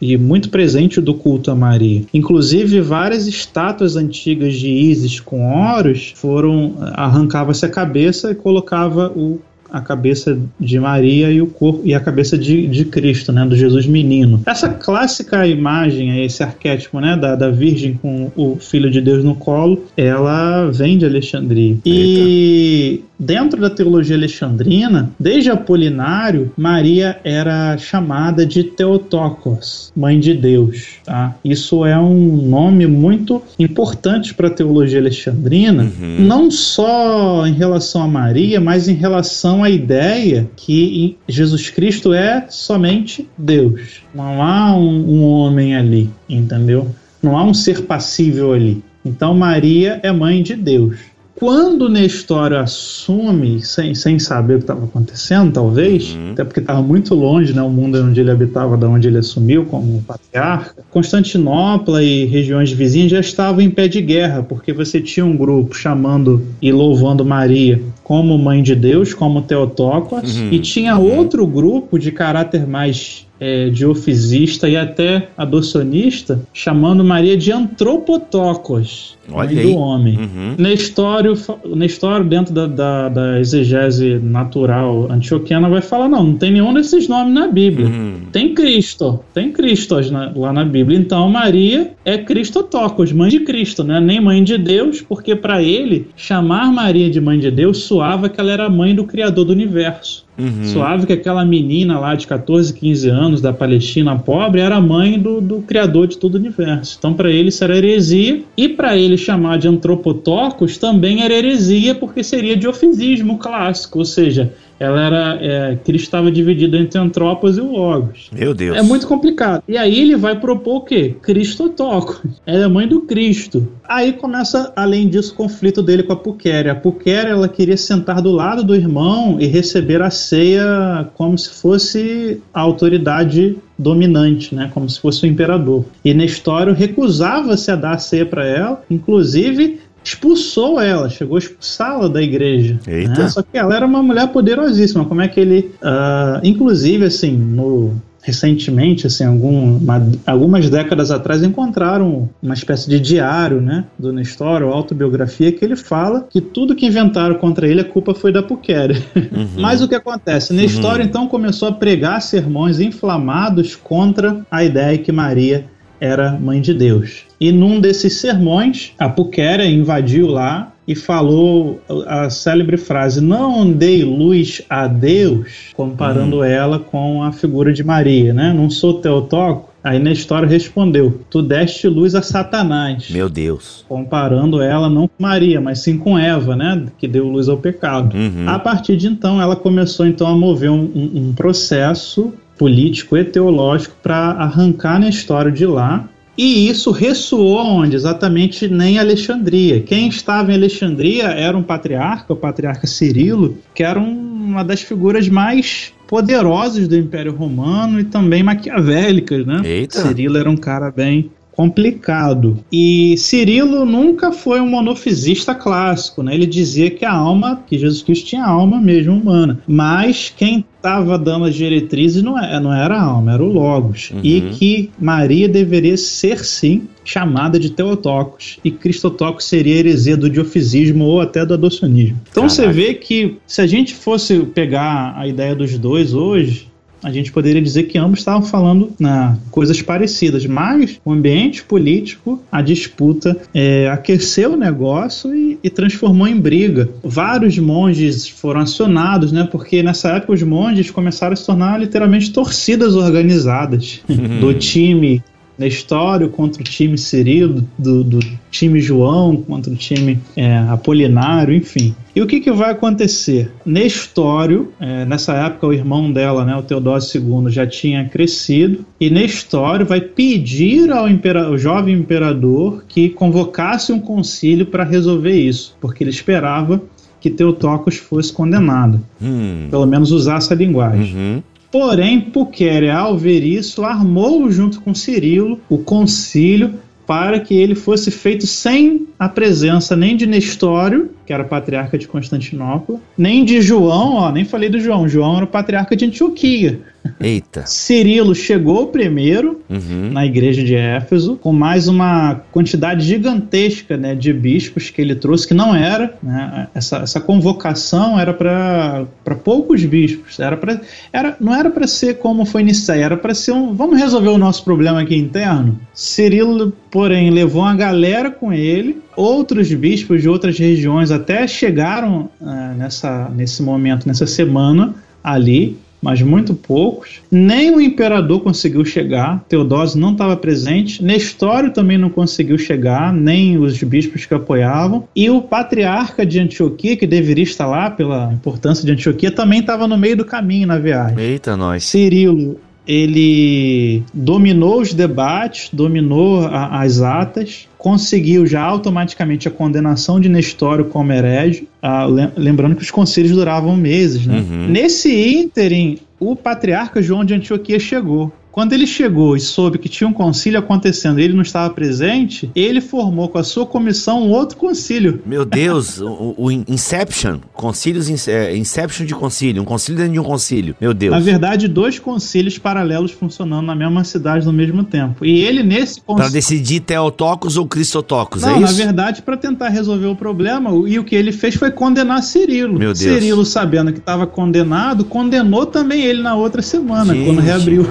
e muito presente do culto a Maria. Inclusive, várias estátuas antigas de Ísis com Horus foram arrancava-se a cabeça e colocava o a cabeça de Maria e o corpo e a cabeça de, de Cristo, né, do Jesus menino. Essa clássica imagem, esse arquétipo, né, da, da Virgem com o Filho de Deus no colo, ela vem de Alexandria. E dentro da teologia alexandrina, desde Apolinário, Maria era chamada de Theotokos, mãe de Deus. Tá? Isso é um nome muito importante para a teologia alexandrina, uhum. não só em relação a Maria, mas em relação à ideia que Jesus Cristo é somente Deus. Não há um, um homem ali, entendeu? Não há um ser passível ali. Então Maria é mãe de Deus. Quando Nestório assume, sem, sem saber o que estava acontecendo, talvez, uhum. até porque estava muito longe, né, o mundo onde ele habitava, da onde ele assumiu como patriarca, Constantinopla e regiões vizinhas já estavam em pé de guerra, porque você tinha um grupo chamando e louvando Maria como mãe de Deus, como Teotocos, uhum. e tinha uhum. outro grupo de caráter mais é, diofisista e até adocionista, chamando Maria de Antropotocos, Olha mãe aí. do homem. Uhum. Nestório, Nestório, dentro da, da, da, exegese natural antioquiana, vai falar: não, não tem nenhum desses nomes na Bíblia. Uhum. Tem Cristo, tem Cristo lá na Bíblia. Então Maria é Cristotocos, mãe de Cristo, né? nem mãe de Deus, porque para ele, chamar Maria de mãe de Deus soava que ela era mãe do Criador do universo. Uhum. Suave que aquela menina lá de 14, 15 anos da Palestina pobre era mãe do, do criador de todo o universo. Então, para ele, isso era heresia. E para ele chamar de antropotocos também era heresia, porque seria diofisismo clássico, ou seja, ela era é, Cristo estava dividido entre Antrópos e o Logos. Meu Deus. É muito complicado. E aí ele vai propor o quê? Cristotocos. Ela é mãe do Cristo. Aí começa, além disso, o conflito dele com a Puquéria. A Puquéria, ela queria sentar do lado do irmão e receber a ceia como se fosse a autoridade dominante, né, como se fosse o imperador. E Nestório recusava-se a dar a ceia para ela, inclusive expulsou ela, chegou a expulsá-la da igreja. Eita. Né? Só que ela era uma mulher poderosíssima. Como é que ele. Uh, inclusive, assim, no, recentemente, assim, algum, uma, algumas décadas atrás, encontraram uma espécie de diário, né, do Nestor, ou autobiografia, que ele fala que tudo que inventaram contra ele, a culpa foi da Puquera. Uhum. Mas o que acontece? Nestor, uhum. então, começou a pregar sermões inflamados contra a ideia que Maria era mãe de Deus. E num desses sermões, a Puquera invadiu lá e falou a célebre frase: Não dei luz a Deus, comparando uhum. ela com a figura de Maria, né? Não sou Teotoco. Aí na história respondeu: Tu deste luz a Satanás. Meu Deus. Comparando ela não com Maria, mas sim com Eva, né? Que deu luz ao pecado. Uhum. A partir de então, ela começou então a mover um, um, um processo político e teológico para arrancar na história de lá e isso ressoou onde? Exatamente nem Alexandria. Quem estava em Alexandria era um patriarca, o patriarca Cirilo, que era uma das figuras mais poderosas do Império Romano e também maquiavélicas, né? Eita. Cirilo era um cara bem complicado. E Cirilo nunca foi um monofisista clássico, né? Ele dizia que a alma, que Jesus Cristo tinha alma mesmo humana. Mas quem estava dando as diretrizes não, é, não era a alma, era o Logos. Uhum. E que Maria deveria ser, sim, chamada de Teotocos. E Cristotocos seria heresia do diofisismo ou até do adocionismo. Então Caraca. você vê que se a gente fosse pegar a ideia dos dois hoje, a gente poderia dizer que ambos estavam falando na né, coisas parecidas, mas o ambiente político, a disputa, é, aqueceu o negócio e, e, transformou em briga. Vários monges foram acionados, né? Porque nessa época os monges começaram a se tornar literalmente torcidas organizadas do time Nestório contra o time Cirilo, do, do time João contra o time é, Apolinário, enfim. E o que, que vai acontecer? Nestório, é, nessa época o irmão dela, né, o Teodósio II, já tinha crescido, e Nestório vai pedir ao, ao jovem imperador que convocasse um concílio para resolver isso, porque ele esperava que Teotocos fosse condenado. Hum. Pelo menos usasse a linguagem. Uhum. Porém, Puquere, ao ver isso, armou junto com Cirilo o concílio para que ele fosse feito sem a presença nem de Nestório, que era patriarca de Constantinopla, nem de João, ó, nem falei do João, João era o patriarca de Antioquia. Eita. Cirilo chegou primeiro uhum. na igreja de Éfeso, com mais uma quantidade gigantesca né, de bispos que ele trouxe, que não era, né, essa, essa convocação era para poucos bispos, era pra, era, não era para ser como foi Nicéia, era para ser um, vamos resolver o nosso problema aqui interno. Cirilo, porém, levou uma galera com ele, outros bispos de outras regiões até chegaram uh, nessa, nesse momento, nessa semana ali, mas muito poucos. Nem o imperador conseguiu chegar, Teodósio não estava presente, Nestório também não conseguiu chegar, nem os bispos que apoiavam, e o patriarca de Antioquia, que deveria estar lá pela importância de Antioquia, também estava no meio do caminho na viagem. Eita, nós. Cirilo ele dominou os debates, dominou a, as atas, conseguiu já automaticamente a condenação de Nestório como herege, ah, lembrando que os concílios duravam meses. Né? Uhum. Nesse ínterim, o patriarca João de Antioquia chegou. Quando ele chegou e soube que tinha um concílio acontecendo e ele não estava presente, ele formou com a sua comissão um outro concílio. Meu Deus, o, o, Inception, concílios, é, Inception de concílio, um concílio dentro de um concílio. Meu Deus. Na verdade, dois concílios paralelos funcionando na mesma cidade no mesmo tempo. E ele nesse concílio... Para decidir Teotocos ou Cristotocos, não, é isso? na verdade, para tentar resolver o problema, e o que ele fez foi condenar Cirilo. Meu Deus. Cirilo, sabendo que estava condenado, condenou também ele na outra semana, Gente. quando reabriu.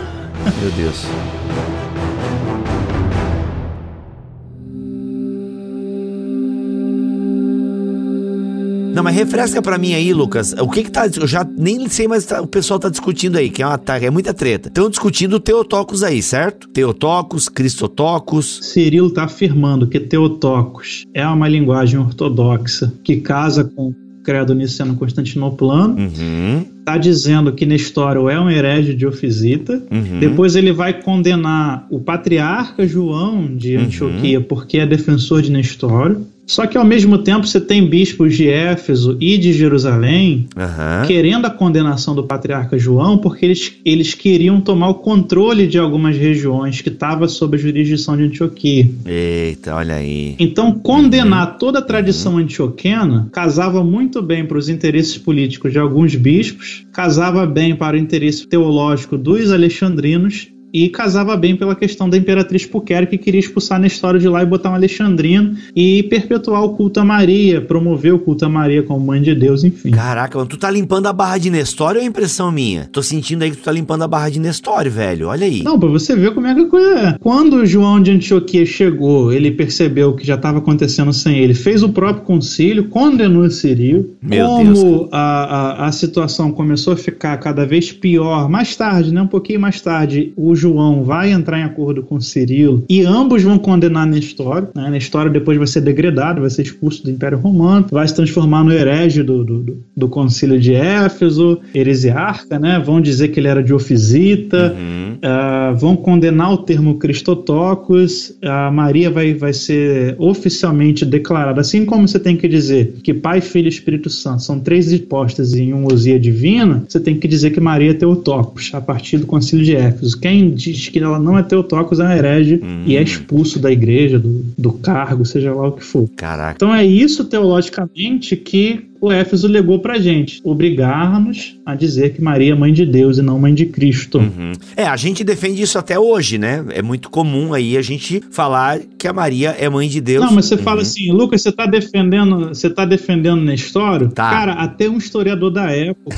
Meu Deus. Não, mas refresca para mim aí, Lucas. O que que tá. Eu já nem sei, mas tá, o pessoal tá discutindo aí, que é, uma, tá, é muita treta. Estão discutindo Teotocos aí, certo? Teotocos, Cristotocos. Cirilo tá afirmando que Teotocos é uma linguagem ortodoxa que casa com credo niceno constantinoplano. Uhum. Tá dizendo que Nestório é um herege de Ofisita. Uhum. Depois ele vai condenar o patriarca João de uhum. Antioquia uhum. porque é defensor de Nestório. Só que ao mesmo tempo você tem bispos de Éfeso e de Jerusalém uhum. querendo a condenação do patriarca João porque eles, eles queriam tomar o controle de algumas regiões que estavam sob a jurisdição de Antioquia. Eita, olha aí. Então condenar uhum. toda a tradição uhum. antioquena casava muito bem para os interesses políticos de alguns bispos, casava bem para o interesse teológico dos alexandrinos e casava bem pela questão da Imperatriz Puquero, que queria expulsar na história de lá e botar um alexandrino e perpetuar o culto a Maria, promover o culto a Maria como mãe de Deus, enfim. Caraca, mano, tu tá limpando a barra de Nestório ou é impressão minha? Tô sentindo aí que tu tá limpando a barra de Nestório, velho, olha aí. Não, pra você ver como é que a coisa é. Quando João de Antioquia chegou, ele percebeu que já estava acontecendo sem ele, fez o próprio concílio, condenou Cirilo. Meu como Deus, a, a, a situação começou a ficar cada vez pior, mais tarde, né, um pouquinho mais tarde, o João vai entrar em acordo com Cirilo e ambos vão condenar Nestório. Né? Nestório depois vai ser degradado, vai ser expulso do Império Romano, vai se transformar no herege do, do, do concílio de Éfeso, heresiarca, né? vão dizer que ele era de Ofisita, uhum. Uh, vão condenar o termo Cristotocos, a Maria vai, vai ser oficialmente declarada, assim como você tem que dizer que Pai, Filho e Espírito Santo são três hipóstases em uma ousia divina, você tem que dizer que Maria é Teotocos, a partir do concílio de Éfeso. Quem diz que ela não é Teotocos, é um herege hum. e é expulso da igreja, do, do cargo, seja lá o que for. Caraca. Então é isso teologicamente que o Éfeso legou pra gente, obrigar-nos a dizer que Maria é mãe de Deus e não mãe de Cristo. Uhum. É, a gente defende isso até hoje, né? É muito comum aí a gente falar que a Maria é mãe de Deus. Não, mas você uhum. fala assim, Lucas, você tá defendendo, você tá defendendo Nestório? Tá. Cara, até um historiador da época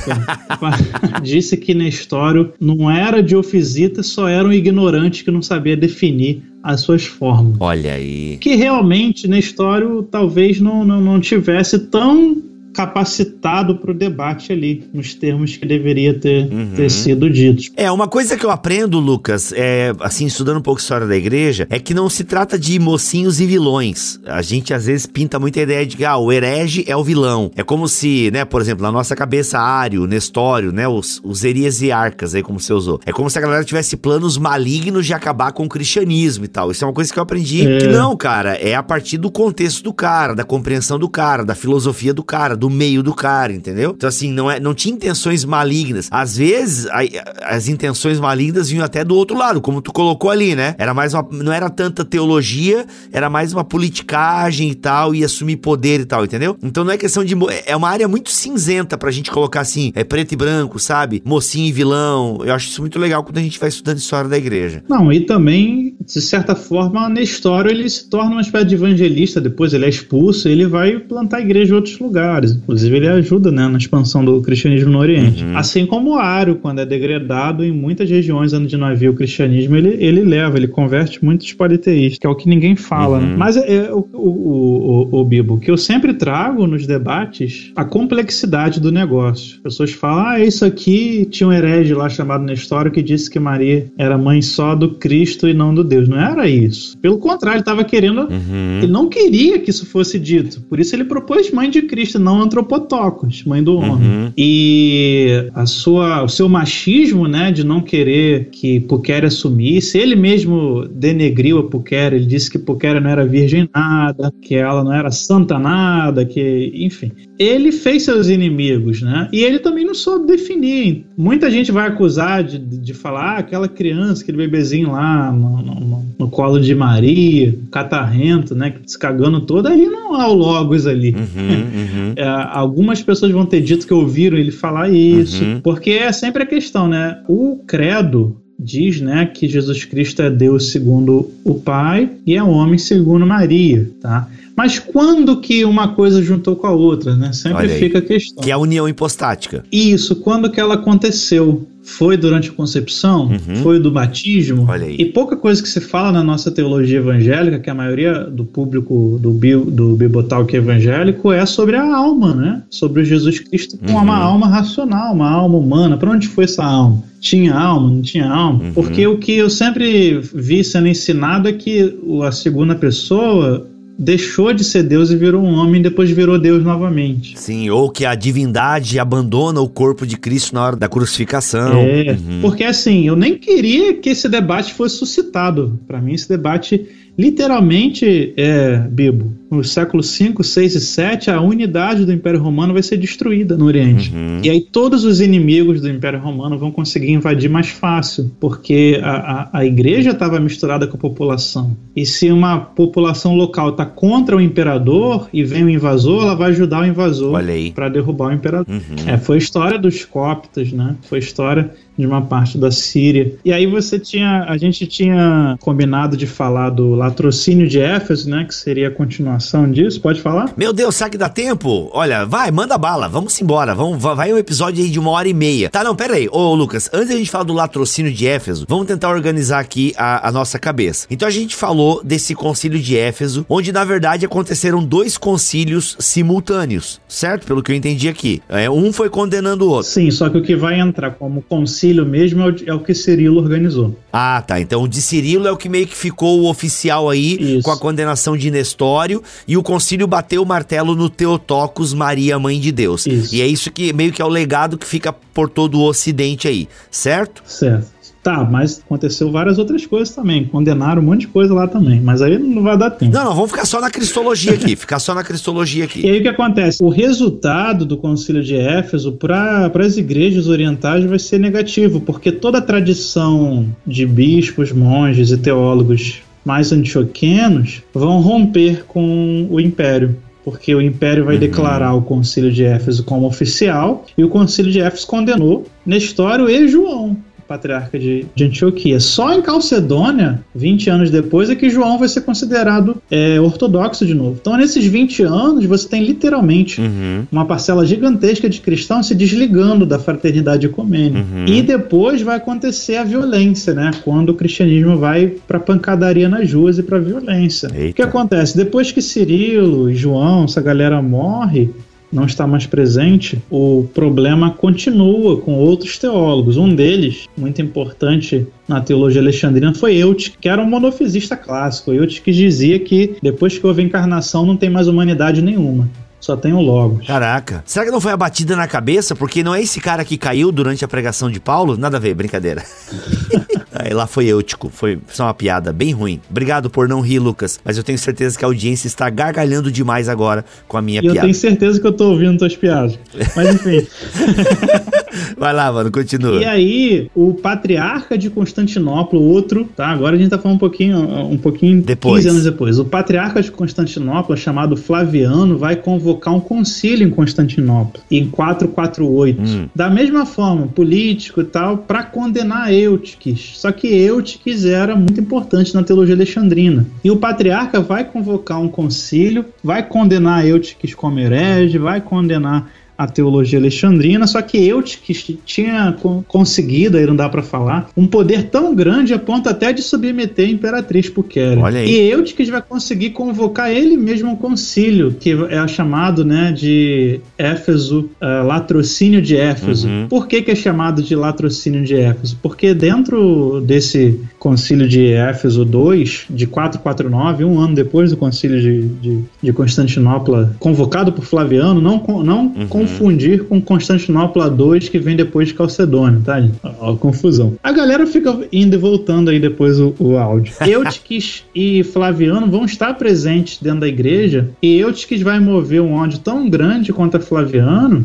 disse que Nestório não era de Ofisita, só era um ignorante que não sabia definir as suas formas. Olha aí. Que realmente Nestório talvez não, não, não tivesse tão capacitado para o debate ali, nos termos que deveria ter, uhum. ter sido ditos. É, uma coisa que eu aprendo, Lucas, é, assim, estudando um pouco a história da igreja, é que não se trata de mocinhos e vilões. A gente às vezes pinta muita ideia de que ah, o herege é o vilão. É como se, né, por exemplo, na nossa cabeça, Ário, Nestório, né, os, os heresiarcas aí, como você usou. É como se a galera tivesse planos malignos de acabar com o cristianismo e tal. Isso é uma coisa que eu aprendi é. que não, cara, é a partir do contexto do cara, da compreensão do cara, da filosofia do cara, do meio do cara, entendeu? Então, assim, não, é, não tinha intenções malignas. Às vezes, a, as intenções malignas vinham até do outro lado, como tu colocou ali, né? Era mais uma, não era tanta teologia, era mais uma politicagem e tal, e assumir poder e tal, entendeu? Então não é questão de. É uma área muito cinzenta pra gente colocar assim, é preto e branco, sabe? Mocinho e vilão. Eu acho isso muito legal quando a gente vai estudando história da igreja. Não, e também, de certa forma, na história ele se torna uma espécie de evangelista, depois ele é expulso, ele vai plantar igreja em outros lugares. Inclusive ele ajuda né, na expansão do cristianismo no Oriente. Uhum. Assim como o Ário, quando é degradado em muitas regiões onde não havia o cristianismo, ele, ele leva, ele converte muitos politeístas, que é o que ninguém fala. Né? Uhum. Né? Mas é, é, o, o, o, o, Bibo, que eu sempre trago nos debates a complexidade do negócio. As pessoas falam, ah, isso aqui tinha um herege lá chamado Nestório que disse que Maria era mãe só do Cristo e não do Deus. Não era isso. Pelo contrário, ele estava querendo, uhum. ele não queria que isso fosse dito. Por isso ele propôs mãe de Cristo, não antropotocos, mãe do homem. Uhum. E a sua, o seu machismo, né, de não querer que Puquera assumisse, ele mesmo denegriu a Puquera, ele disse que Puquera não era virgem nada, que ela não era santa nada, que, enfim. Ele fez seus inimigos, né? E ele também não soube definir. Muita gente vai acusar de, de falar ah, aquela criança, aquele bebezinho lá no, no, no colo de Maria, catarrento, né, se cagando todo, ali não há o Logos ali. Uhum, uhum. É, algumas pessoas vão ter dito que ouviram ele falar isso, uhum. porque é sempre a questão, né? O credo diz, né, que Jesus Cristo é Deus segundo o Pai e é homem segundo Maria, tá? Mas quando que uma coisa juntou com a outra, né? Sempre fica a questão. Que é a união hipostática. Isso, quando que ela aconteceu? Foi durante a concepção? Uhum. Foi do batismo? E pouca coisa que se fala na nossa teologia evangélica, que a maioria do público do, bio, do Bibotal que é evangélico, é sobre a alma, né? Sobre o Jesus Cristo com uhum. uma alma racional, uma alma humana. Para onde foi essa alma? Tinha alma, não tinha alma? Uhum. Porque o que eu sempre vi sendo ensinado é que a segunda pessoa deixou de ser Deus e virou um homem, e depois virou Deus novamente. Sim, ou que a divindade abandona o corpo de Cristo na hora da crucificação. É, uhum. porque assim, eu nem queria que esse debate fosse suscitado. Para mim, esse debate literalmente é, Bibo, nos séculos 5, 6 e 7, a unidade do Império Romano vai ser destruída no Oriente. Uhum. E aí todos os inimigos do Império Romano vão conseguir invadir mais fácil, porque a, a, a igreja estava misturada com a população. E se uma população local está contra o imperador e vem o um invasor, ela vai ajudar o invasor para derrubar o imperador. Uhum. É, foi a história dos coptas, né? Foi a história de uma parte da Síria. E aí você tinha, a gente tinha combinado de falar do latrocínio de Éfeso, né, que seria a continuação disso. Pode falar? Meu Deus, será que dá tempo? Olha, vai, manda bala, vamos embora. Vamos, vai um episódio aí de uma hora e meia. Tá, não, pera aí. Ô, Lucas, antes da gente falar do latrocínio de Éfeso, vamos tentar organizar aqui a, a nossa cabeça. Então a gente falou desse concílio de Éfeso, onde na verdade aconteceram dois concílios simultâneos, certo? Pelo que eu entendi aqui. É, um foi condenando o outro. Sim, só que o que vai entrar como concílio mesmo é o, é o, que Cirilo organizou. Ah, tá. Então o de Cirilo é o que meio que ficou o oficial aí Isso. com a condenação de Nestório e o concílio bateu o martelo no Teotocos, Maria, Mãe de Deus. Isso. E é isso que meio que é o legado que fica por todo o ocidente aí, certo? Certo. Tá, mas aconteceu várias outras coisas também. Condenaram um monte de coisa lá também. Mas aí não vai dar tempo. Não, não, vamos ficar só na cristologia aqui. ficar só na cristologia aqui. E aí o que acontece? O resultado do concílio de Éfeso para as igrejas orientais vai ser negativo, porque toda a tradição de bispos, monges e teólogos mais antioquenos vão romper com o império porque o Império vai uhum. declarar o Concílio de Éfeso como oficial e o Concílio de Éfeso condenou Nestório e João patriarca de, de, Antioquia. Só em Calcedônia, 20 anos depois, é que João vai ser considerado é, ortodoxo de novo. Então, nesses 20 anos, você tem literalmente uhum. uma parcela gigantesca de cristãos se desligando da fraternidade ecumênica. Uhum. E depois vai acontecer a violência, né? Quando o cristianismo vai para pancadaria nas ruas e para violência. Eita. O que acontece? Depois que Cirilo e João, essa galera morre, não está mais presente, o problema continua com outros teólogos. Um deles, muito importante na teologia alexandrina, foi Eut, que era um monofisista clássico. Eut que dizia que depois que houve encarnação não tem mais humanidade nenhuma. Só tem o Logos. Caraca. Será que não foi a batida na cabeça? Porque não é esse cara que caiu durante a pregação de Paulo? Nada a ver, brincadeira. Aí lá foi eutico, foi só uma piada bem ruim. Obrigado por não rir, Lucas, mas eu tenho certeza que a audiência está gargalhando demais agora com a minha e piada. Eu tenho certeza que eu tô ouvindo tuas piadas. Mas enfim. Vai lá, mano, continua. E aí, o patriarca de Constantinopla, outro, tá? Agora a gente tá falando um pouquinho, um pouquinho depois. 15 anos depois. O patriarca de Constantinopla, chamado Flaviano, vai convocar um concílio em Constantinopla, em 448. Hum. Da mesma forma, político e tal, para condenar Eutiques. Só Que Eutiques era muito importante na teologia alexandrina. E o patriarca vai convocar um concílio, vai condenar Eutiques como herege, vai condenar a teologia alexandrina, só que Eutiques tinha conseguido, aí não dá para falar, um poder tão grande a ponto até de submeter a imperatriz Pukeri. Olha aí. E Eutiques vai conseguir convocar ele mesmo um concílio, que é chamado né, de Éfeso, uh, latrocínio de Éfeso. Uhum. Por que, que é chamado de latrocínio de Éfeso? Porque dentro desse concílio de Éfeso II, de 449, um ano depois do concílio de, de, de Constantinopla, convocado por Flaviano, não, não uhum confundir com Constantinopla II, que vem depois de Calcedônia, tá? Ó, confusão. A galera fica indo e voltando aí depois o, o áudio. Eutiques e Flaviano vão estar presentes dentro da igreja, e Eutiques vai mover um ódio tão grande contra Flaviano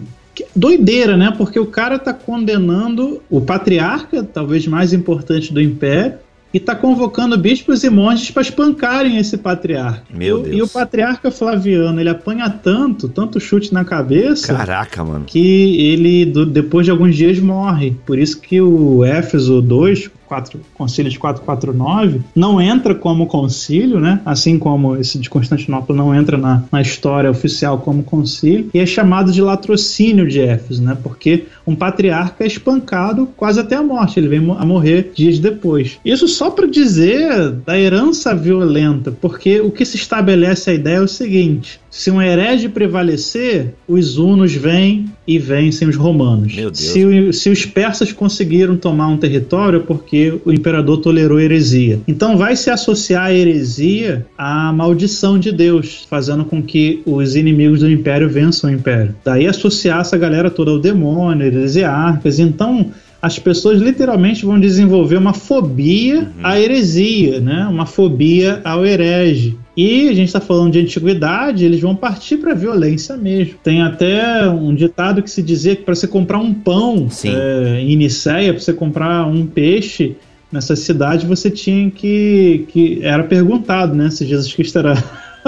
doideira, né? Porque o cara tá condenando o patriarca, talvez mais importante do império, e está convocando bispos e monges para espancarem esse patriarca. Meu e, Deus. E o patriarca Flaviano, ele apanha tanto, tanto chute na cabeça. Caraca, mano. Que ele, do, depois de alguns dias, morre. Por isso que o Éfeso 2, 4, concílio de 449 não entra como concílio, né? Assim como esse de Constantinopla não entra na, na história oficial como concílio, e é chamado de latrocínio de Éfeso, né? Porque um patriarca é espancado quase até a morte, ele vem a morrer dias depois. Isso só para dizer da herança violenta, porque o que se estabelece a ideia é o seguinte: se um herege prevalecer, os hunos vêm e vencem os romanos. Se, se os persas conseguiram tomar um território, é porque o imperador tolerou heresia. Então vai se associar a heresia à maldição de Deus, fazendo com que os inimigos do império vençam o império. Daí associar essa galera toda ao demônio, heresiarcas. Então as pessoas literalmente vão desenvolver uma fobia uhum. à heresia, né? uma fobia ao herege. E a gente está falando de antiguidade, eles vão partir para a violência mesmo. Tem até um ditado que se dizia que para você comprar um pão é, em Nicéia, para você comprar um peixe nessa cidade, você tinha que. que era perguntado né, se Jesus Cristo era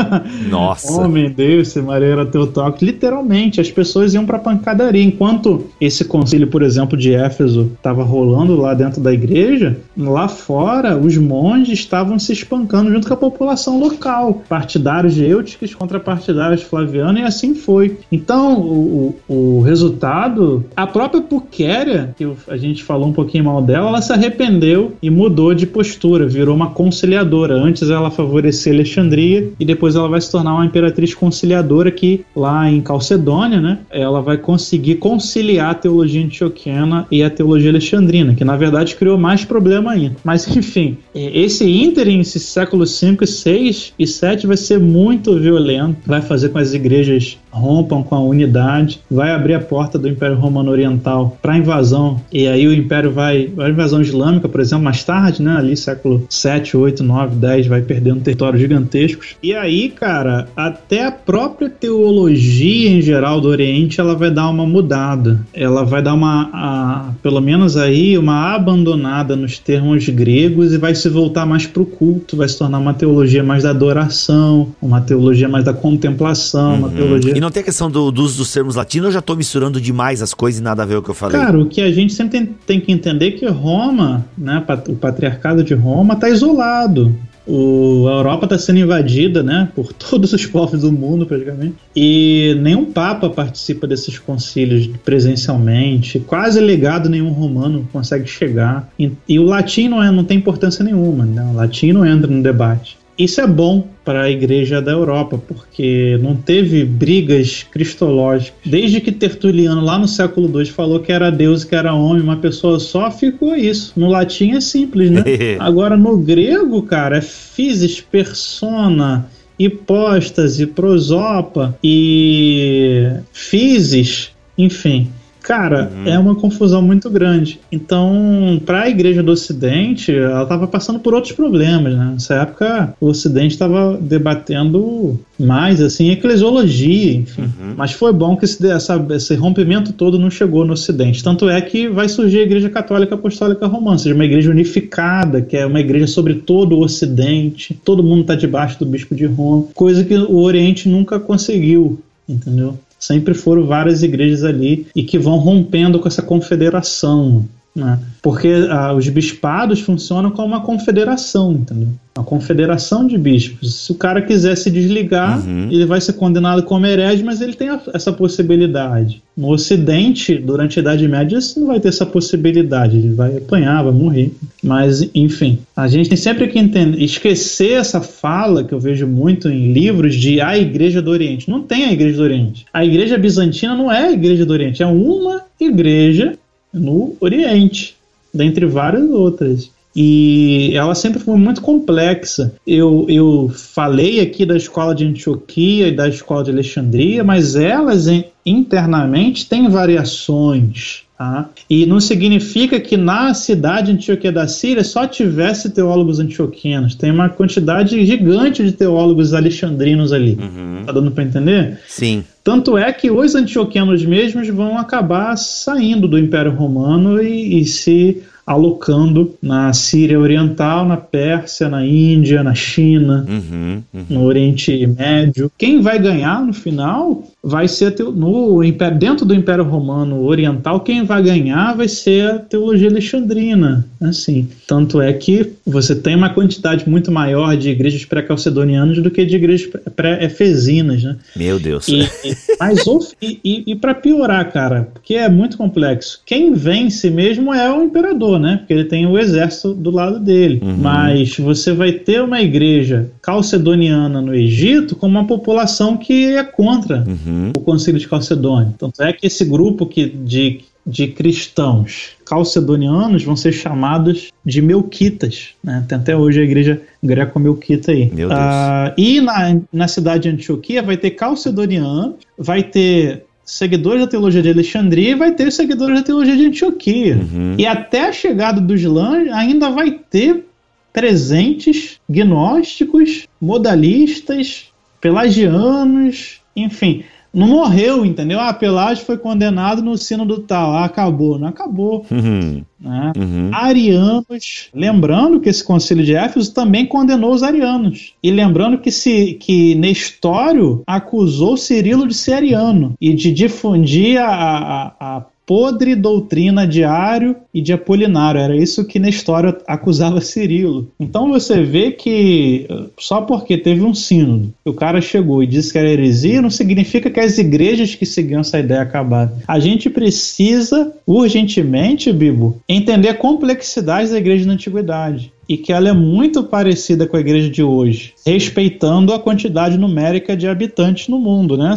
Nossa. Homem, Deus, se Maria era teu toque. Literalmente, as pessoas iam pra pancadaria. Enquanto esse concílio, por exemplo, de Éfeso estava rolando lá dentro da igreja, lá fora, os monges estavam se espancando junto com a população local. Partidários de Eutiques contra partidários Flaviano, e assim foi. Então, o, o, o resultado, a própria Puquéria, que a gente falou um pouquinho mal dela, ela se arrependeu e mudou de postura, virou uma conciliadora. Antes ela favorecia Alexandria e depois depois ela vai se tornar uma imperatriz conciliadora que lá em Calcedônia, né, ela vai conseguir conciliar a teologia antioquiana e a teologia alexandrina, que na verdade criou mais problema ainda. Mas enfim, é, esse ínterim, esse século 5, 6 e 7 vai ser muito violento, vai fazer com as igrejas rompam com a unidade, vai abrir a porta do Império Romano Oriental para invasão, e aí o Império vai, a invasão islâmica, por exemplo, mais tarde, né, ali século 7, 8, 9, 10, vai perdendo territórios gigantescos. E aí, cara, até a própria teologia em geral do Oriente, ela vai dar uma mudada. Ela vai dar uma, a, pelo menos aí, uma abandonada nos termos gregos e vai se voltar mais para o culto, vai se tornar uma teologia mais da adoração, uma teologia mais da contemplação, uhum. uma teologia não tem a questão do, do uso dos termos latinos, eu já tô misturando demais as coisas e nada a ver o que eu falei. Cara, o que a gente sempre tem, tem que entender é que Roma, né, o patriarcado de Roma, tá isolado. O, a Europa está sendo invadida né, por todos os povos do mundo, praticamente. E nenhum Papa participa desses concílios presencialmente. Quase legado nenhum romano consegue chegar. E, e o latim não, é, não tem importância nenhuma. Né? O latim não entra no debate. Isso é bom para a igreja da Europa, porque não teve brigas cristológicas. Desde que Tertuliano, lá no século II, falou que era Deus e que era homem, uma pessoa só, ficou isso. No latim é simples, né? Agora, no grego, cara, é physis, persona, hipóstase, prosopa e physis, enfim. Cara, uhum. é uma confusão muito grande. Então, para a Igreja do Ocidente, ela estava passando por outros problemas, né? Nessa época, o Ocidente estava debatendo mais, assim, eclesiologia, enfim. Uhum. Mas foi bom que esse, essa, esse rompimento todo não chegou no Ocidente. Tanto é que vai surgir a Igreja Católica Apostólica Romana, ou seja, uma igreja unificada, que é uma igreja sobre todo o Ocidente. Todo mundo está debaixo do Bispo de Roma, coisa que o Oriente nunca conseguiu, entendeu? Sempre foram várias igrejas ali e que vão rompendo com essa confederação. Né? Porque ah, os bispados funcionam como uma confederação, entendeu? Uma confederação de bispos. Se o cara quiser se desligar, Uhum. ele vai ser condenado como herege, mas ele tem a- essa possibilidade. No Ocidente, durante a Idade Média, isso não vai ter essa possibilidade. Ele vai apanhar, vai morrer. Mas, enfim, a gente tem sempre que entender, esquecer essa fala que eu vejo muito em livros de a Igreja do Oriente. Não tem a Igreja do Oriente. A Igreja Bizantina não é a Igreja do Oriente, é uma igreja no Oriente, dentre várias outras. E ela sempre foi muito complexa. Eu, eu falei aqui da escola de Antioquia e da escola de Alexandria, mas elas internamente têm variações. Tá? E não significa que na cidade de Antioquia da Síria só tivesse teólogos antioquianos. Tem uma quantidade gigante de teólogos alexandrinos ali. Uhum. Tá dando para entender? Sim. Tanto é que os antioquianos mesmos vão acabar saindo do Império Romano e, e se alocando na Síria Oriental, na Pérsia, na Índia, na China, Uhum. Uhum. no Oriente Médio. Quem vai ganhar no final vai ser teo- no império, dentro do Império Romano Oriental, quem vai ganhar vai ser a teologia alexandrina, assim. Tanto é que você tem uma quantidade muito maior de igrejas pré-calcedonianas do que de igrejas pré-efesinas, né? Meu Deus. E, e- mas e, e, e para piorar, cara, porque é muito complexo. Quem vence mesmo é o imperador, né? Porque ele tem o exército do lado dele. Uhum. Mas você vai ter uma igreja calcedoniana no Egito com uma população que é contra Uhum. O Concílio de Calcedônia. Tanto é que esse grupo que, de, de cristãos calcedonianos vão ser chamados de melquitas. Né? Tem até hoje a igreja greco-melquita aí. Meu Deus. Ah, e na, na cidade de Antioquia vai ter calcedonianos, vai ter seguidores da teologia de Alexandria e vai ter seguidores da teologia de Antioquia. Uhum. E até a chegada do Islã ainda vai ter presentes gnósticos, modalistas, pelagianos, enfim. Não morreu, entendeu? Ah, Pelágio foi condenado no sino do tal. Ah, acabou. Não acabou. Uhum. Né? Uhum. Arianos, lembrando que esse concílio de Éfeso também condenou os arianos. E lembrando que, se, que Nestório acusou Cirilo de ser ariano e de difundir a, a, a podre doutrina de Ário e de Apolinário. Era isso que Nestório acusava Cirilo. Então você vê que só porque teve um sínodo, o cara chegou e disse que era heresia, não significa que as igrejas que seguiam essa ideia acabaram. A gente precisa urgentemente, Bibo, entender a complexidade da igreja na antiguidade e que ela é muito parecida com a igreja de hoje, respeitando a quantidade numérica de habitantes no mundo, né?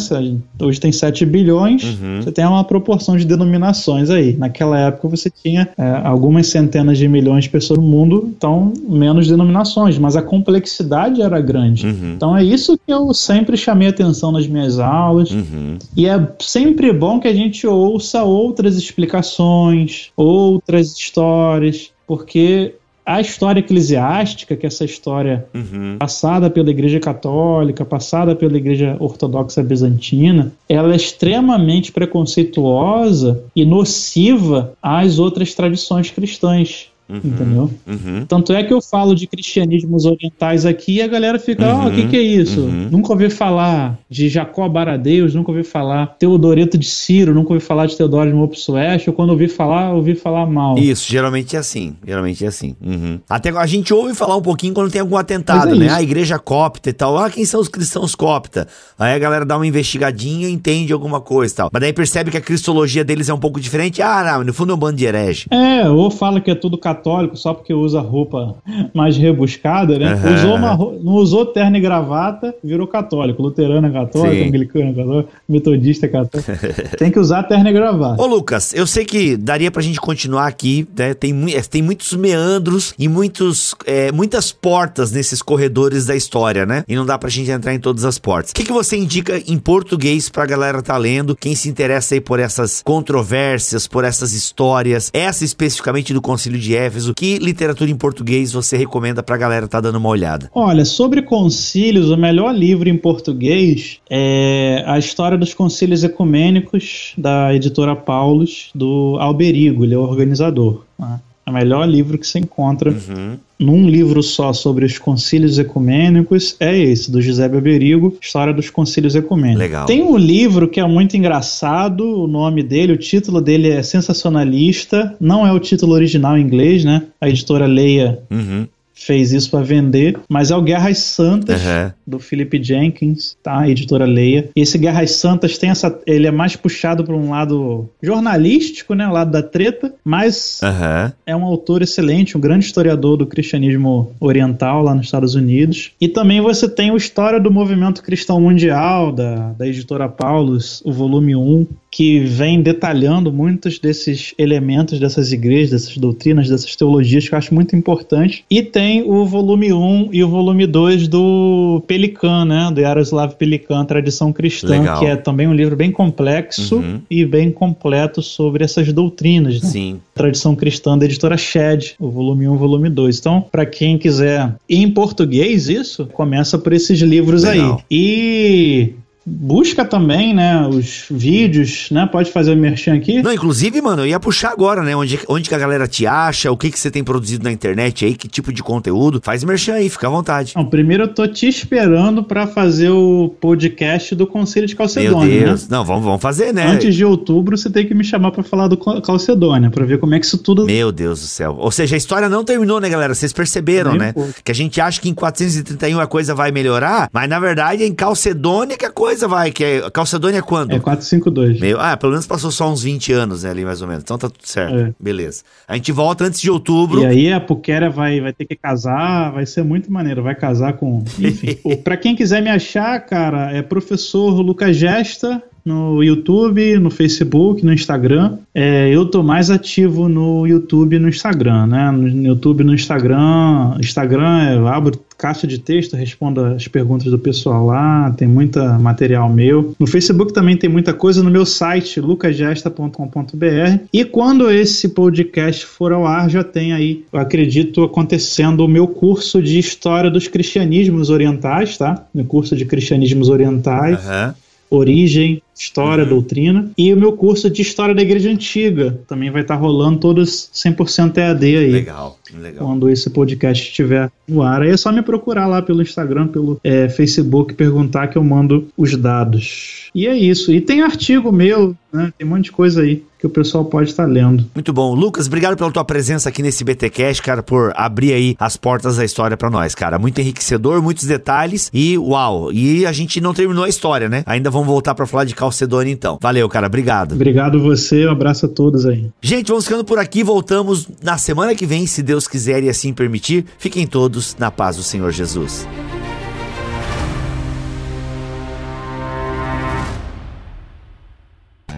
Hoje tem 7 bilhões, Uhum. você tem uma proporção de denominações aí. Naquela época você tinha é, algumas centenas de milhões de pessoas no mundo, então menos denominações, mas a complexidade era grande. Uhum. Então é isso que eu sempre chamei atenção nas minhas aulas. Uhum. E é sempre bom que a gente ouça outras explicações, outras histórias, porque a história eclesiástica, que é essa história Uhum. passada pela Igreja Católica, passada pela Igreja Ortodoxa Bizantina, ela é extremamente preconceituosa e nociva às outras tradições cristãs. Entendeu? Uhum. Tanto é que eu falo de cristianismos orientais aqui e a galera fica, ó, o que, que é isso? uhum. Nunca ouvi falar de Jacó Baradeus, nunca ouvi falar Teodoreto de Ciro, nunca ouvi falar de Teodoro de Mopsueste, ou quando ouvi falar, ouvi falar mal. Isso, geralmente é assim. Geralmente é assim. Uhum. Até a gente ouve falar um pouquinho quando tem algum atentado, é né? isso. A igreja copta e tal. Ah, quem são os cristãos copta? Aí a galera dá uma investigadinha e entende alguma coisa e tal. Mas daí percebe que a cristologia deles é um pouco diferente. Ah, não, no fundo é um bando de herege. É, ou fala que é tudo católico só porque usa roupa mais rebuscada, né? Aham. Usou uma, não usou terno e gravata, virou católico. Luterano é católico, Sim. anglicano é católico, metodista é católico. Tem que usar terno e gravata. Ô, Lucas, eu sei que daria pra gente continuar aqui, né? Tem, eh, tem muitos meandros e muitos, é, muitas portas nesses corredores da história, né? E não dá pra gente entrar em todas as portas. O que, que você indica em português pra galera tá lendo? Quem se interessa aí por essas controvérsias, por essas histórias, essa especificamente do Concílio de Éfeso, que literatura em português você recomenda pra galera tá dando uma olhada? Olha, sobre concílios, o melhor livro em português é A História dos Concílios Ecumênicos, da editora Paulus, do Alberigo, ele é o organizador. né? É o melhor livro que você encontra Uhum. num livro só sobre os concílios ecumênicos é esse, do José Beberigo, História dos Concílios Ecumênicos. Legal. Tem um livro que é muito engraçado, o nome dele, o título dele é sensacionalista, não é o título original em inglês, né? A editora Leia Uhum. fez isso para vender, mas é o Guerras Santas Uhum. Do Philip Jenkins, tá? Editora Leia. E esse Guerras Santas tem essa, ele é mais puxado para um lado jornalístico, né, o lado da treta, mas Aham. é um autor excelente, um grande historiador do cristianismo oriental lá nos Estados Unidos. E também você tem o História do Movimento Cristão Mundial, da, da editora Paulus, o volume 1, que vem detalhando muitos desses elementos dessas igrejas, dessas doutrinas, dessas teologias que eu acho muito importante. E tem o volume 1 e o volume 2 do Pelican, né? Do Yaroslav Pelican, Tradição Cristã, Legal. que é também um livro bem complexo Uhum. e bem completo sobre essas doutrinas. Né? Sim. Tradição Cristã da editora Shed, o volume 1 e o volume 2. Então, para quem quiser em português isso, começa por esses livros Legal. aí. E busca também, né, os vídeos, né? Pode fazer o merchan aqui. Não, inclusive, mano, eu ia puxar agora, né? Onde, onde que a galera te acha, o que que você tem produzido na internet aí, que tipo de conteúdo. Faz merchan aí, fica à vontade. Não, primeiro eu tô te esperando para fazer o podcast do Conselho de Meu Calcedônia, Deus. né? Não, vamos, vamos fazer, né? Antes de outubro, você tem que me chamar para falar do Cal- Calcedônia, para ver como é que isso tudo Meu Deus do céu. Ou seja, a história não terminou, né, galera? Vocês perceberam, Nem né? um. Que a gente acha que em 431 a coisa vai melhorar, mas na verdade é em Calcedônia que a coisa vai. Que é, Calcedônia é quando? é 452. Meu, ah, pelo menos passou só uns 20 anos, né, ali mais ou menos. Então tá tudo certo. É. Beleza. A gente volta antes de outubro. E aí a Puquera vai, vai ter que casar, vai ser muito maneiro, vai casar com. Enfim. Pra quem quiser me achar, cara, é professor Lucas Gesta no YouTube, no Facebook, no Instagram. É, eu tô mais ativo no YouTube e no Instagram, né? No YouTube no Instagram. Instagram eu abro caixa de texto, respondo as perguntas do pessoal lá, tem muita material meu. No Facebook também tem muita coisa no meu site, lucasgesta.com.br. E quando esse podcast for ao ar, já tem aí, eu acredito, acontecendo o meu curso de História dos Cristianismos Orientais, tá? Meu curso de Cristianismos Orientais Aham. Origem, história, doutrina. E o meu curso de história da igreja antiga também vai estar rolando todos 100% EAD aí. Legal, legal. Quando esse podcast estiver no ar, aí é só me procurar lá pelo Instagram, pelo é, Facebook, perguntar que eu mando os dados. E é isso. E tem artigo meu, né? Tem um monte de coisa aí que o pessoal pode estar lendo. Muito bom. Lucas, obrigado pela tua presença aqui nesse BTcast, cara, por abrir aí as portas da história pra nós, cara. Muito enriquecedor, muitos detalhes e uau. E a gente não terminou a história, né? Ainda vamos voltar pra falar de Calcedônia então. Valeu, cara. Obrigado. Obrigado você, um abraço a todos aí. Gente, vamos ficando por aqui. Voltamos na semana que vem, se Deus quiser e assim permitir. Fiquem todos na paz do Senhor Jesus.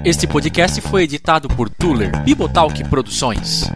Este podcast foi editado por Tuller Bibotalk Produções.